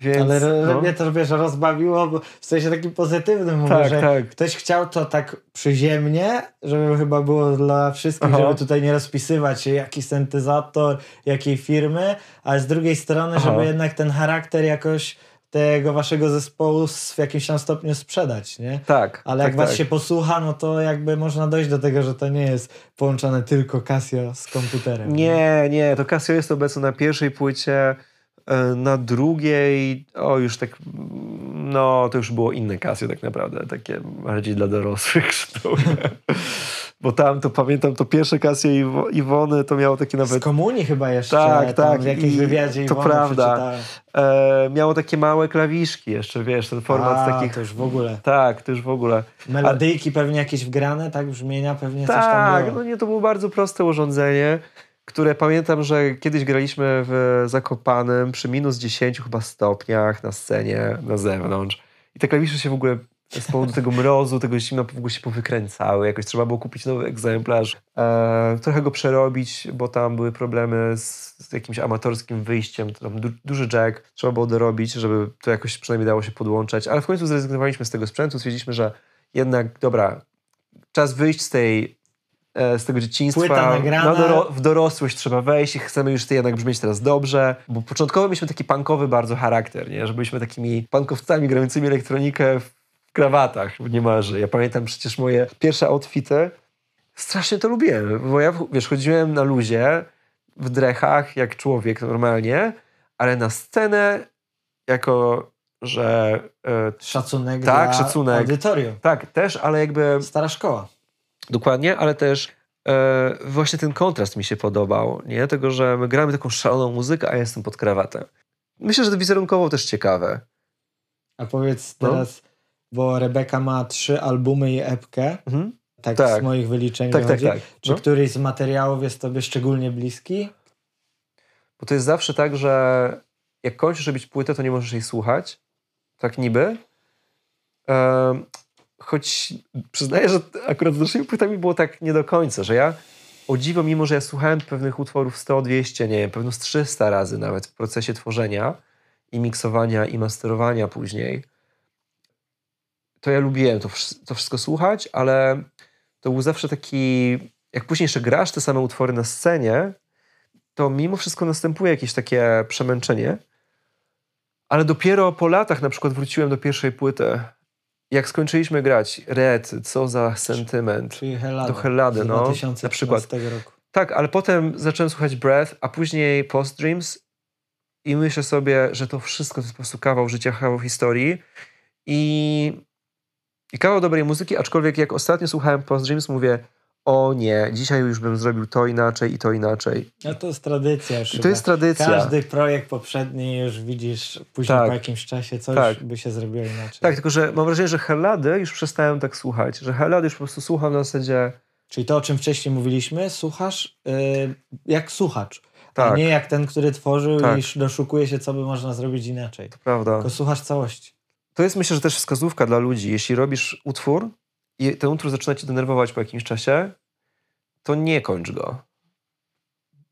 Więc, Ale no. mnie to wiesz, rozbawiło, bo w sensie takim pozytywnym mówię, Tak, że tak. ktoś chciał to tak przyziemnie, żeby chyba było dla wszystkich, Aha. żeby tutaj nie rozpisywać się, jaki syntezator, jakiej firmy, ale z drugiej strony, Aha. żeby jednak ten charakter jakoś tego waszego zespołu w jakimś tam stopniu sprzedać, nie? Tak. Ale tak, jak was tak. się posłucha, no to jakby można dojść do tego, że to nie jest połączone tylko Casio z komputerem. Nie, nie, to Casio jest obecne na pierwszej płycie, na drugiej, o już tak, no to już było inne Casio tak naprawdę, takie bardziej dla dorosłych. sztuki. Bo tam to pamiętam, to pierwsze Casio Iwo, Iwony to miało takie Z nawet, komunii chyba jeszcze, Tak, tak, w jakimś i wywiadzie to Iwony prawda. przeczytałem. e, miało takie małe klawiszki jeszcze, wiesz, ten format A, takich, to już w ogóle. tak, to już w ogóle. Melodyjki pewnie jakieś wgrane, tak? Brzmienia pewnie coś tam Tak, no nie, to było bardzo proste urządzenie, które pamiętam, że kiedyś graliśmy w Zakopanym przy minus 10 chyba stopniach na scenie, na zewnątrz. I te klawisze się w ogóle z powodu tego mrozu, tego zimna w ogóle się powykręcały. Jakoś trzeba było kupić nowy egzemplarz, e, trochę go przerobić, bo tam były problemy z, z jakimś amatorskim wyjściem, tam du, duży jack, trzeba było dorobić, żeby to jakoś przynajmniej dało się podłączać. Ale w końcu zrezygnowaliśmy z tego sprzętu, stwierdziliśmy, że jednak, dobra, czas wyjść z tej z tego dzieciństwa. Płyta nagrana. Na doro- w dorosłość trzeba wejść i chcemy już jednak brzmieć teraz dobrze. Bo początkowo mieliśmy taki punkowy bardzo charakter, nie? że byliśmy takimi punkowcami grającymi elektronikę w krawatach niemalże. Ja pamiętam przecież moje pierwsze outfity. Strasznie to lubiłem, bo ja, wiesz, chodziłem na luzie, w drechach, jak człowiek normalnie, ale na scenę jako, że e, Szacunek Tak, dla szacunek. audytorium. tak, też, ale jakby Stara szkoła. Dokładnie, ale też e, właśnie ten kontrast mi się podobał, nie? Tego, że my gramy taką szaloną muzykę, a ja jestem pod krawatem. Myślę, że to wizerunkowo też ciekawe. A powiedz No. teraz, bo Rebeka ma trzy albumy i epkę, Mhm. tak, Tak. z moich wyliczeń Tak, tak, tak. Czy No. któryś z materiałów jest tobie szczególnie bliski? Bo to jest zawsze tak, że jak kończysz robić płytę, to nie możesz jej słuchać. Tak niby. Choć przyznaję, że akurat z naszymi płytami było tak nie do końca, że ja o dziwo, mimo że ja słuchałem pewnych utworów 100, 200, nie wiem, pewno z 300 razy nawet w procesie tworzenia i miksowania i masterowania później, to ja lubiłem to, to wszystko słuchać, ale to był zawsze taki, jak później jeszcze grasz te same utwory na scenie, to mimo wszystko następuje jakieś takie przemęczenie, ale dopiero po latach na przykład wróciłem do pierwszej płyty. Jak skończyliśmy grać Red, co za sentyment, Czyli Hellady, do Hellady, no, 2015 na przykład. roku. Tak, ale potem zacząłem słuchać Breath, a później Post Dreams i myślę sobie, że to wszystko to jest po prostu kawał życia, kawał historii i, i kawał dobrej muzyki, aczkolwiek jak ostatnio słuchałem Post Dreams, mówię, o nie, dzisiaj już bym zrobił to inaczej i to inaczej. No to jest tradycja już I to jest tradycja. Każdy projekt poprzedni już widzisz później Tak. po jakimś czasie coś Tak. by się zrobiło inaczej. Tak, tylko że mam wrażenie, że Hellady już przestałem tak słuchać, że Hellady już po prostu słucham na zasadzie, Czyli to, o czym wcześniej mówiliśmy, słuchasz y, jak słuchacz, a tak, nie jak ten, który tworzył Tak. i sz- doszukuje się, co by można zrobić inaczej. prawda. Tylko słuchasz całości. To jest myślę, że też wskazówka dla ludzi. Jeśli robisz utwór i ten utwór zaczyna cię denerwować po jakimś czasie, to nie kończ go.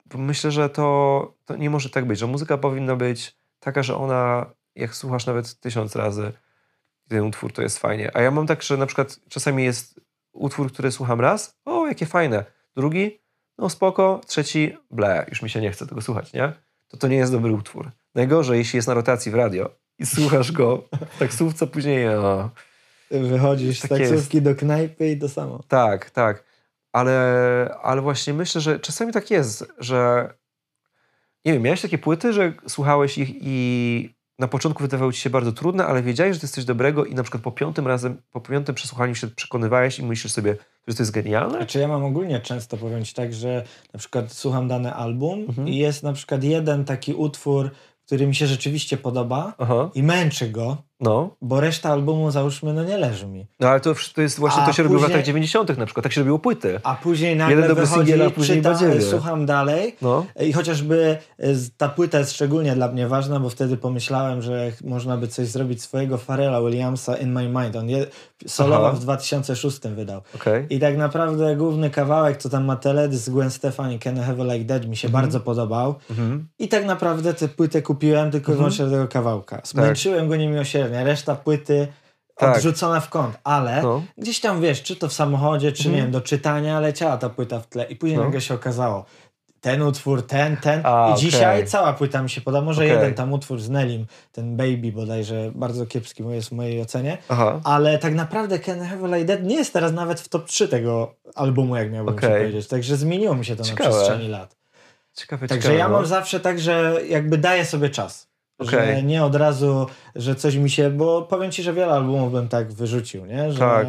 Bo myślę, że to, to nie może tak być, że muzyka powinna być taka, że ona, jak słuchasz nawet tysiąc razy ten utwór, to jest fajnie. A ja mam tak, że na przykład czasami jest utwór, który słucham raz, o, jakie fajne. Drugi, no spoko. Trzeci, ble, już mi się nie chce tego słuchać, nie? To to nie jest dobry utwór. Najgorzej, jeśli jest na rotacji w radio i słuchasz go w taksówce, później, o, Wychodzisz z Tak jest. taksówki do knajpy i to samo. Tak, tak. Ale, ale właśnie myślę, że czasami tak jest, że nie wiem, miałeś takie płyty, że słuchałeś ich i na początku wydawały ci się bardzo trudne, ale wiedziałeś, że to jest coś dobrego i na przykład po piątym razem, po piątym przesłuchaniu się przekonywałeś i myślisz sobie, że to jest genialne? Znaczy ja mam ogólnie często powiem ci tak, że na przykład słucham dany album Mhm. i jest na przykład jeden taki utwór, który mi się rzeczywiście podoba Aha, i męczy go, no. bo reszta albumu załóżmy no nie leży mi. No ale to, to jest właśnie, A to się robiło w później- latach 90. na przykład, tak się robiło płyty. A później nagle Jeden dobry wychodzi, singiel, a później czyta, badziewie. słucham dalej No, i chociażby e, ta płyta jest szczególnie dla mnie ważna, bo wtedy pomyślałem, że można by coś zrobić swojego Pharrella Williamsa In My Mind. On je, solowo Aha. w 2006 wydał. okej. I tak naprawdę główny kawałek, co tam ma teledysk z Gwen Stefani, Can I Have a Like That, mi się Mhm. bardzo podobał. Mhm. I tak naprawdę tę płytę kupiłem tylko i Mhm. wyłącznie tego kawałka. Zmęczyłem go niemiłosiernie. Reszta płyty Tak. odrzucona w kąt, ale No. gdzieś tam, wiesz, czy to w samochodzie, czy Mhm. nie wiem, do czytania leciała ta płyta w tle i później No. nagle się okazało, ten utwór, ten, ten A, i okej. dzisiaj cała płyta mi się podoba. Może Okej. jeden tam utwór z Nelim, ten Baby bodajże, bardzo kiepski jest w mojej ocenie, Aha. ale tak naprawdę Can I Have Like That nie jest teraz nawet w top 3 tego albumu, jak miałbym Okej. powiedzieć. Także zmieniło mi się to Ciekawe. na przestrzeni lat. Ciekawe, Także ciekawe. ja no. mam zawsze tak, że jakby daję sobie czas. Że Okej. nie od razu, że coś mi się, bo powiem ci, że wiele albumów bym tak wyrzucił, nie? Że, Tak,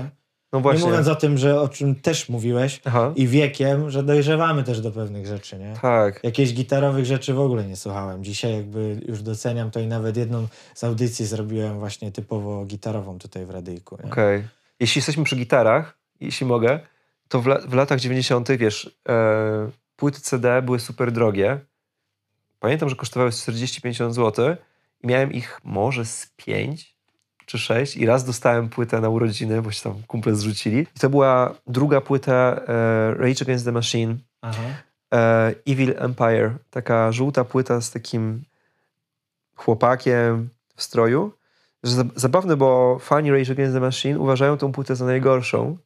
No Nie właśnie. mówiąc o tym, że o czym też mówiłeś Aha. i wiekiem, że dojrzewamy też do pewnych rzeczy, nie? Tak. Jakieś gitarowych rzeczy w ogóle nie słuchałem. Dzisiaj jakby już doceniam to i nawet jedną z audycji zrobiłem właśnie typowo gitarową tutaj w radyjku. Nie? Okej. Jeśli jesteśmy przy gitarach, jeśli mogę, to w, la- w latach 90., wiesz, e, płyty CD były super drogie. Pamiętam, że kosztowały 40-50 zł i miałem ich może z 5 czy 6 i raz dostałem płytę na urodziny, bo się tam kumple zrzucili. I to była druga płyta e, Rage Against the Machine, e, Evil Empire, taka żółta płyta z takim chłopakiem w stroju. Że Zabawne, bo fani Rage Against the Machine uważają tą płytę za najgorszą.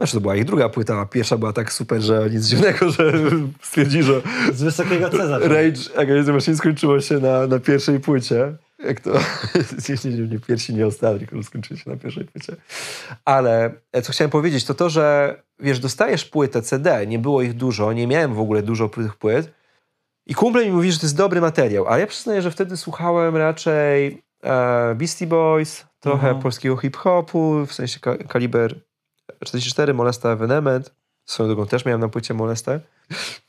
Znaczy to była ich druga płyta, a pierwsza była tak super, że nic dziwnego, że stwierdzi, że Z wysokiego C. Rage Against the Machine skończyło się na, na pierwszej płycie. Jak to? nie, nie, nie pierwsi, nie ostatni, tylko skończyło się na pierwszej płycie. Ale e, co chciałem powiedzieć, to to, że wiesz, dostajesz płytę CD, nie było ich dużo, nie miałem w ogóle dużo tych płyt i kumple mi mówi, że to jest dobry materiał, ale ja przyznaję, że wtedy słuchałem raczej e, Beastie Boys, trochę Mhm. polskiego hip-hopu, w sensie ka- kaliber 44, Molesta Evenement. Swoją drogą też miałem na płycie Molestę.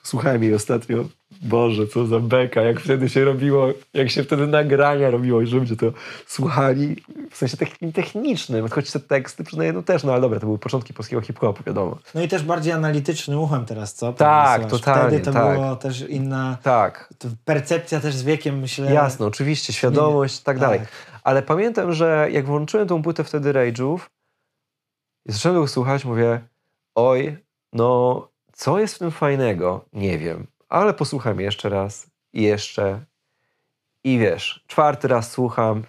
Słuchałem jej ostatnio. Boże, co za beka, jak wtedy się robiło, jak się wtedy nagrania robiło i że ludzie to słuchali w sensie takim technicznym, choć te teksty przyznaję, no też, no ale dobra, to były początki polskiego hip-hopu, wiadomo. No i też bardziej analitycznym uchem teraz, co? Tak, totalnie, Wtedy to tak. było też inna Tak, to percepcja też z wiekiem, myślę. jasno, oczywiście, świadomość i tak dalej. Tak. Ale pamiętam, że jak włączyłem tą płytę wtedy Rage'ów, I zacząłem słuchać, mówię, oj, no co jest w tym fajnego? Nie wiem, ale posłucham jeszcze raz i jeszcze. I wiesz, czwarty raz słucham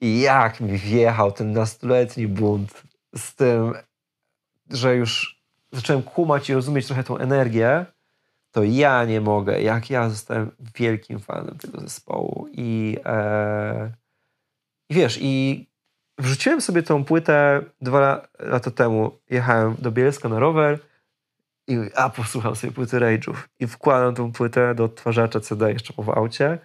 i jak mi wjechał ten nastoletni bunt z tym, że już zacząłem kumać i rozumieć trochę tą energię, to ja nie mogę. Jak ja zostałem wielkim fanem tego zespołu. I, e, i wiesz, i wrzuciłem sobie tą płytę dwa lata temu. Jechałem do Bielska na rower i a posłucham sobie płyty Rage'ów. I wkładam tą płytę do odtwarzacza CD jeszcze w aucie.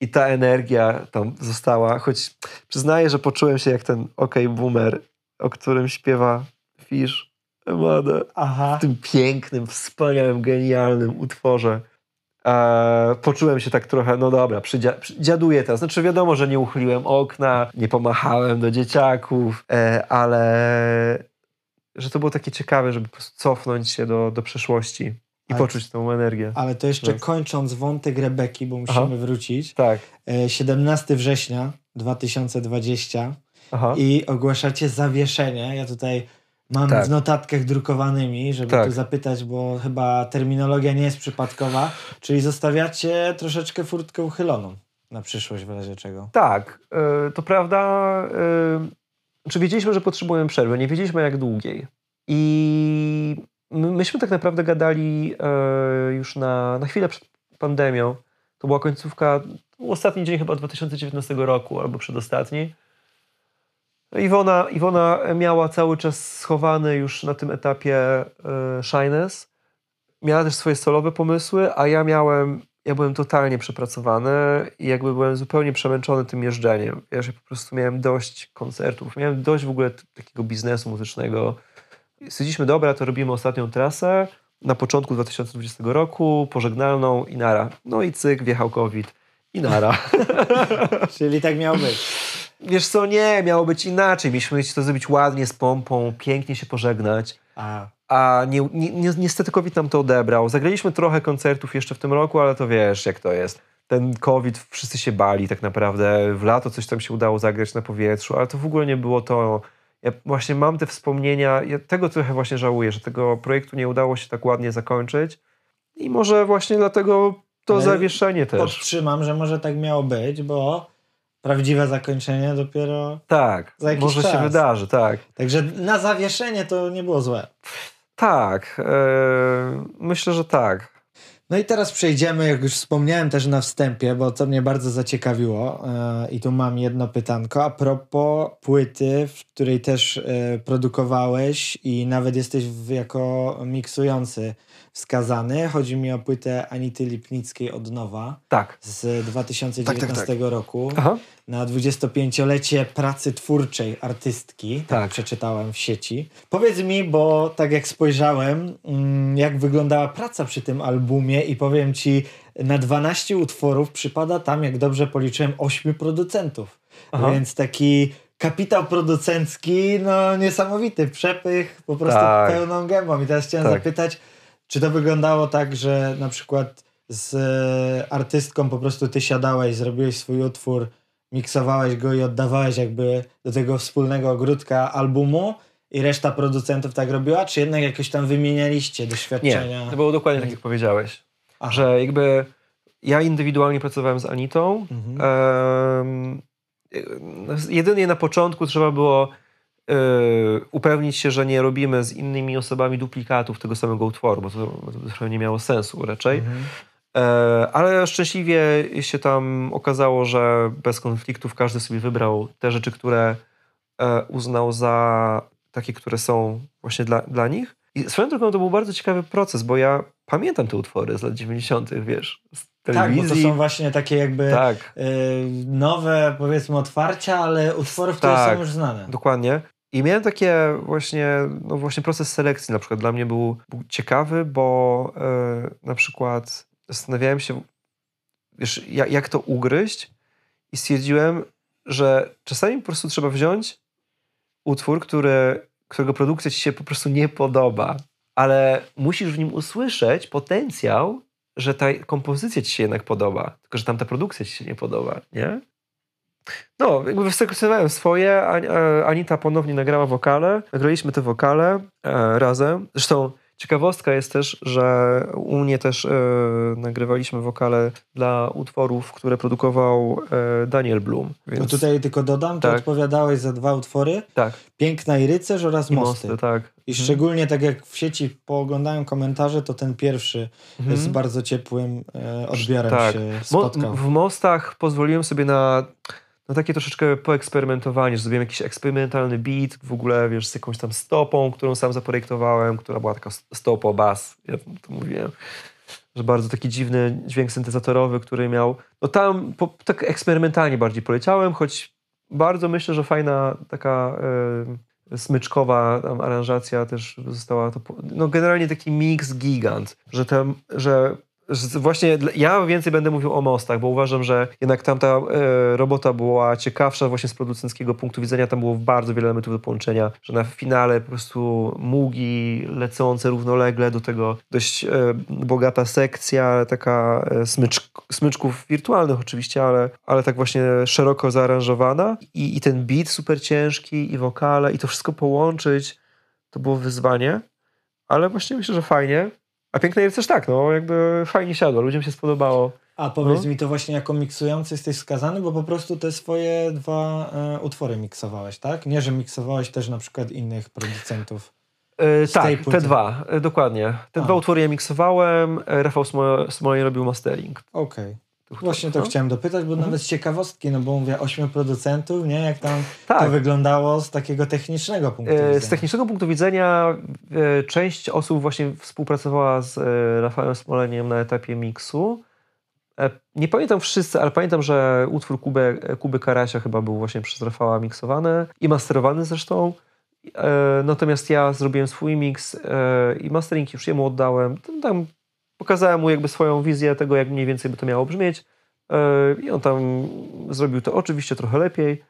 I ta energia tam została, choć przyznaję, że poczułem się jak ten OK Boomer, o którym śpiewa Fish Emada Aha. w tym pięknym, wspaniałym, genialnym utworze. E, poczułem się tak trochę, no dobra, przydzia- dziaduję teraz. Znaczy wiadomo, że nie uchyliłem okna, nie pomachałem do dzieciaków, e, ale że to było takie ciekawe, żeby po prostu cofnąć się do, do przeszłości i Ale- poczuć tą energię. Ale to jeszcze Więc- kończąc wątek Rebeki, bo musimy Aha. wrócić. Tak. E, 17 września 2020 Aha. i ogłaszacie zawieszenie. Ja tutaj mam Tak. w notatkach drukowanymi, żeby Tak. tu zapytać, bo chyba terminologia nie jest przypadkowa. Czyli zostawiacie troszeczkę furtkę uchyloną na przyszłość w razie czego. Tak, e, to prawda. e, Czy wiedzieliśmy, że potrzebujemy przerwy? Nie wiedzieliśmy jak długiej. I my, myśmy tak naprawdę gadali e, już na, na chwilę przed pandemią. To była końcówka, ostatni dzień chyba 2019 roku, albo przedostatni. No Iwona, Iwona miała cały czas schowany już na tym etapie Shyness. Miała też swoje solowe pomysły, a ja miałem, ja byłem totalnie przepracowany i jakby byłem zupełnie przemęczony tym jeżdżeniem. Ja po prostu miałem dość koncertów, miałem dość w ogóle takiego biznesu muzycznego. Stwierdziliśmy, dobra, to robimy ostatnią trasę na początku 2020 roku, pożegnalną i nara. No i cyk, wjechał COVID i nara. Czyli tak miało być. Wiesz co, nie, miało być inaczej. Mieliśmy to zrobić ładnie, z pompą, pięknie się pożegnać. A, A ni, ni, ni, niestety COVID nam to odebrał. Zagraliśmy trochę koncertów jeszcze w tym roku, ale to wiesz, jak to jest. Ten COVID, wszyscy się bali tak naprawdę. W lato coś tam się udało zagrać na powietrzu, ale to w ogóle nie było to. Ja właśnie mam te wspomnienia, ja tego trochę właśnie żałuję, że tego projektu nie udało się tak ładnie zakończyć. I może właśnie dlatego to Ale zawieszenie też. podtrzymam, że może tak miało być, bo prawdziwe zakończenie dopiero... Tak, Za jakiś może się czas. wydarzy, tak. Także na zawieszenie to nie było złe. Tak, e, myślę, że tak. No i teraz przejdziemy, jak już wspomniałem też na wstępie, bo to mnie bardzo zaciekawiło e, i tu mam jedno pytanko a propos płyty, w której też e, produkowałeś i nawet jesteś w, jako miksujący wskazany. Chodzi mi o płytę Anity Lipnickiej od nowa Tak. z 2019 roku Aha. na 25-lecie pracy twórczej artystki. Tak, Tak. przeczytałem w sieci. Powiedz mi, bo tak jak spojrzałem, mm, jak wyglądała praca przy tym albumie i powiem ci, na 12 utworów przypada tam, jak dobrze policzyłem, 8 producentów. Aha. Więc taki kapitał producencki, no niesamowity, przepych po prostu Tak. pełną gębą. I teraz chciałem Tak. zapytać, czy to wyglądało tak, że na przykład z e, artystką po prostu ty siadałeś, zrobiłeś swój utwór, miksowałeś go i oddawałeś jakby do tego wspólnego ogródka albumu i reszta producentów tak robiła, czy jednak jakoś tam wymienialiście doświadczenia? Nie, to było dokładnie tak, jak powiedziałeś. Aha. Że jakby ja indywidualnie pracowałem z Anitą. Mhm. No, jedynie na początku trzeba było upewnić się, że nie robimy z innymi osobami duplikatów tego samego utworu, bo to, to trochę nie miało sensu raczej. Mhm. E, ale szczęśliwie się tam okazało, że bez konfliktów każdy sobie wybrał te rzeczy, które e, uznał za takie, które są właśnie dla, dla nich. I swoją drogą to był bardzo ciekawy proces, bo ja pamiętam te utwory z lat 90., wiesz, z Tak, bo to telewizji. są właśnie takie jakby Tak, y, nowe, powiedzmy, otwarcia, ale utwory, które Tak. są już znane. dokładnie. I miałem takie właśnie, no właśnie proces selekcji na przykład dla mnie był, był ciekawy, bo e, na przykład zastanawiałem się, wiesz, jak, jak to ugryźć i stwierdziłem, że czasami po prostu trzeba wziąć utwór, który, którego produkcja ci się po prostu nie podoba, ale musisz w nim usłyszeć potencjał, że ta kompozycja ci się jednak podoba, tylko że tamta produkcja ci się nie podoba, nie? No, jakby wyselekcjonowałem swoje, e, Anita ponownie nagrała wokale, nagraliśmy te wokale e, razem. Zresztą ciekawostka jest też, że u mnie też e, nagrywaliśmy wokale dla utworów, które produkował e, Daniel Blum. Więc, No tutaj tylko dodam, to Tak. odpowiadałeś za dwa utwory. Tak, Piękna i rycerz oraz i mosty. mosty, tak. I szczególnie tak jak w sieci pooglądałem komentarze, to ten pierwszy Mhm. z bardzo ciepłym e, odbiorem Tak. się Mo- spotkał. w mostach pozwoliłem sobie na, na takie troszeczkę poeksperymentowanie, że zrobiłem jakiś eksperymentalny beat, w ogóle wiesz, z jakąś tam stopą, którą sam zaprojektowałem, która była taka stopo bas, ja to mówiłem, że bardzo taki dziwny dźwięk syntezatorowy, który miał, no tam po, tak eksperymentalnie bardziej poleciałem, choć bardzo myślę, że fajna taka smyczkowa aranżacja też została, to, no generalnie taki mix gigant, że że że Właśnie ja więcej będę mówił o mostach, bo uważam, że jednak tamta e, robota była ciekawsza właśnie z producenckiego punktu widzenia. Tam było bardzo wiele elementów do połączenia, że na finale po prostu mugi lecące równolegle, do tego dość e, bogata sekcja, taka e, smycz, smyczków wirtualnych oczywiście, ale, ale tak właśnie szeroko zaaranżowana I, i ten beat super ciężki i wokale i to wszystko połączyć, to było wyzwanie, ale właśnie myślę, że fajnie. A piękne jest też tak, no jakby fajnie siadło, ludziom się spodobało. A powiedz No. mi to właśnie jako miksujący jesteś skazany, bo po prostu te swoje dwa e, utwory miksowałeś, tak? Nie, że miksowałeś też na przykład innych producentów. E, tak, te dwa, e, dokładnie. Te A. dwa utwory ja miksowałem, e, Rafał Smo- Smolej robił mastering. Okej. Właśnie to No. chciałem dopytać, bo nawet z ciekawostki, no bo mówię ośmiu producentów, nie? Jak tam Tak. to wyglądało z takiego technicznego punktu E, widzenia. Z technicznego punktu widzenia e, część osób właśnie współpracowała z e, Rafałem Smoleniem na etapie miksu. Nie pamiętam wszyscy, ale pamiętam, że utwór Kuby, Kuby Karasia chyba był właśnie przez Rafała miksowany i masterowany zresztą. Natomiast ja zrobiłem swój miks i mastering już jemu oddałem. Tam pokazałem mu jakby swoją wizję tego, jak mniej więcej by to miało brzmieć. E, I on tam zrobił to oczywiście trochę lepiej.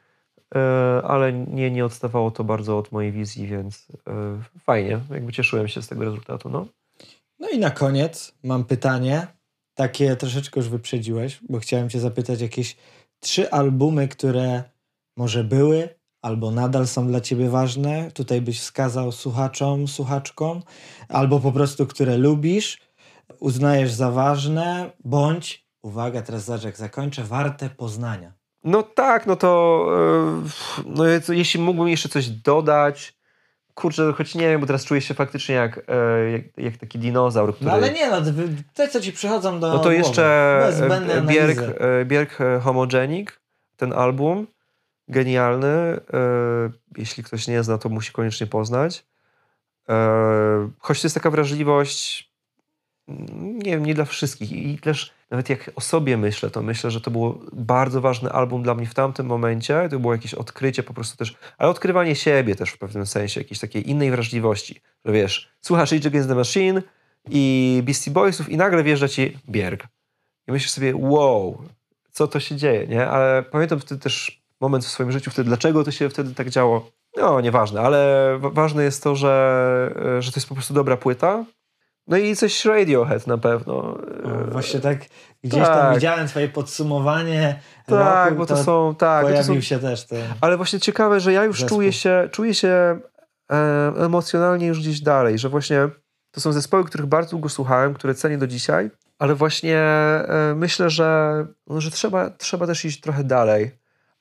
E, ale nie, nie odstawało to bardzo od mojej wizji, więc e, fajnie, jakby cieszyłem się z tego rezultatu. No. No i na koniec mam pytanie, takie troszeczkę już wyprzedziłeś, bo chciałem cię zapytać jakieś trzy albumy, które może były albo nadal są dla ciebie ważne. Tutaj byś wskazał słuchaczom, słuchaczkom, albo po prostu, które lubisz, uznajesz za ważne, bądź, uwaga, teraz zobacz jak zakończę, warte poznania. no tak, no to e, no, je- jeśli mógłbym jeszcze coś dodać, kurczę, choć nie wiem, bo teraz czuję się faktycznie jak, e, jak, jak taki dinozaur, który... No ale nie, no te, co ci przychodzą do No to jeszcze zbędnej e, Bierk, Bierk Homogenic, ten album, genialny. Jeśli ktoś nie zna, to musi koniecznie poznać. Choć to jest taka wrażliwość, nie wiem, nie dla wszystkich. I też nawet jak o sobie myślę, to myślę, że to było bardzo ważny album dla mnie w tamtym momencie. To było jakieś odkrycie po prostu też, ale odkrywanie siebie też w pewnym sensie, jakiejś takiej innej wrażliwości. Że wiesz, słuchasz Rage Against the Machine i Beastie Boysów i nagle wjeżdża ci Bierg. I myślisz sobie, wow, co to się dzieje, nie? Ale pamiętam wtedy też moment w swoim życiu, wtedy, dlaczego to się wtedy tak działo. No, nieważne, ale wa- ważne jest to, że, e, że to jest po prostu dobra płyta. No i coś Radiohead na pewno. O, Właśnie tak gdzieś tam tak. widziałem twoje podsumowanie Tak, roku, bo to, są, tak, bo to pojawił są, się też ten... ale właśnie ciekawe, że ja już Zespół. czuję się, czuję się e, emocjonalnie już gdzieś dalej, że właśnie to są zespoły, których bardzo długo słuchałem, które cenię do dzisiaj, ale właśnie e, myślę, że, no, że trzeba, trzeba też iść trochę dalej.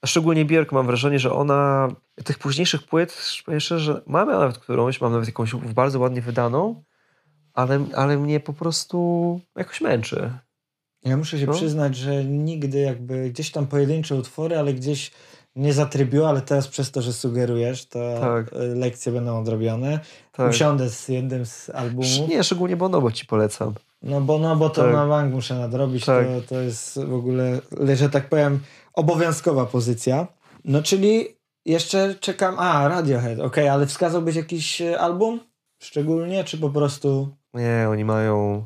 A szczególnie Björk mam wrażenie, że ona tych późniejszych płyt, szczerze, że mamy nawet którąś, mam nawet jakąś bardzo ładnie wydaną, ale, ale mnie po prostu jakoś męczy. Ja muszę się No. przyznać, że nigdy jakby gdzieś tam pojedyncze utwory, ale gdzieś nie zatrybiło, ale teraz przez to, że sugerujesz, to Tak. y, lekcje będą odrobione. Tak. Usiądę z jednym z albumów. Nie, szczególnie Bonobo ci polecam. No bo, no, bo to Tak. na bank muszę nadrobić. Tak. To, to jest w ogóle, że tak powiem, obowiązkowa pozycja. No czyli jeszcze czekam. A, Radiohead, okej, ale wskazałbyś jakiś e, album szczególnie, czy po prostu. Nie, oni mają.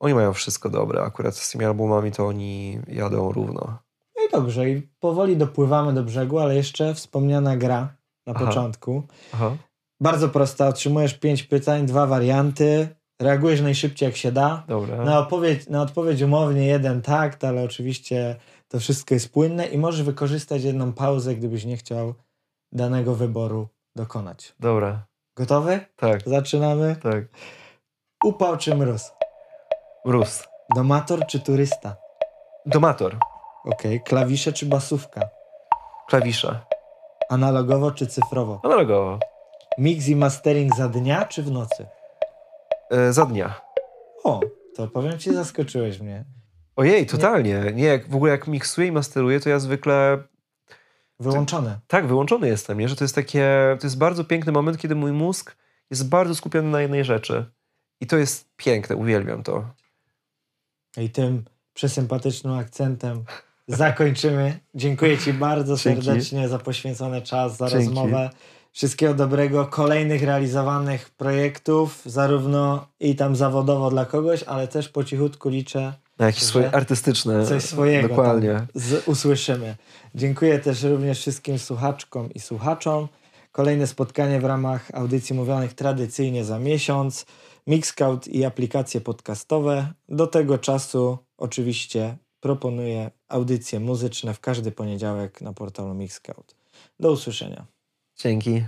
Oni mają wszystko dobre. Akurat z tymi albumami to oni jadą równo. No i dobrze, i powoli dopływamy do brzegu, ale jeszcze wspomniana gra na Aha. początku. Aha. Bardzo prosta, otrzymujesz pięć pytań, dwa warianty, reagujesz najszybciej jak się da. Dobra. Na odpowiedź, na odpowiedź umownie jeden tak, ale oczywiście To wszystko jest płynne i możesz wykorzystać jedną pauzę, gdybyś nie chciał danego wyboru dokonać. Dobra, Gotowy? tak, Zaczynamy. tak. Upał czy mróz? Mróz. Domator czy turysta? Domator. Okej. Klawisze czy basówka? Klawisze. Analogowo czy cyfrowo? Analogowo. Mix i mastering za dnia czy w nocy? E, za dnia. O, to powiem ci, zaskoczyłeś mnie. Ojej, totalnie. Nie, jak w ogóle jak miksuję i masteruję, to ja zwykle Wyłączone. tak wyłączony jestem, nie? że to jest takie, to jest bardzo piękny moment, kiedy mój mózg jest bardzo skupiony na jednej rzeczy. I to jest piękne, uwielbiam to. I tym przesympatycznym akcentem zakończymy. Dziękuję Ci bardzo Dzięki. serdecznie za poświęcony czas, za Dzięki. rozmowę. Wszystkiego dobrego, kolejnych realizowanych projektów, zarówno i tam zawodowo dla kogoś, ale też po cichutku liczę, Na jakieś swoje artystyczne. coś swojego Dokładnie. z, usłyszymy. Dziękuję też również wszystkim słuchaczkom i słuchaczom. Kolejne spotkanie w ramach audycji mówionych tradycyjnie za miesiąc. Mixcloud i aplikacje podcastowe. Do tego czasu oczywiście proponuję audycje muzyczne w każdy poniedziałek na portalu Mixcloud. Do usłyszenia. Dzięki.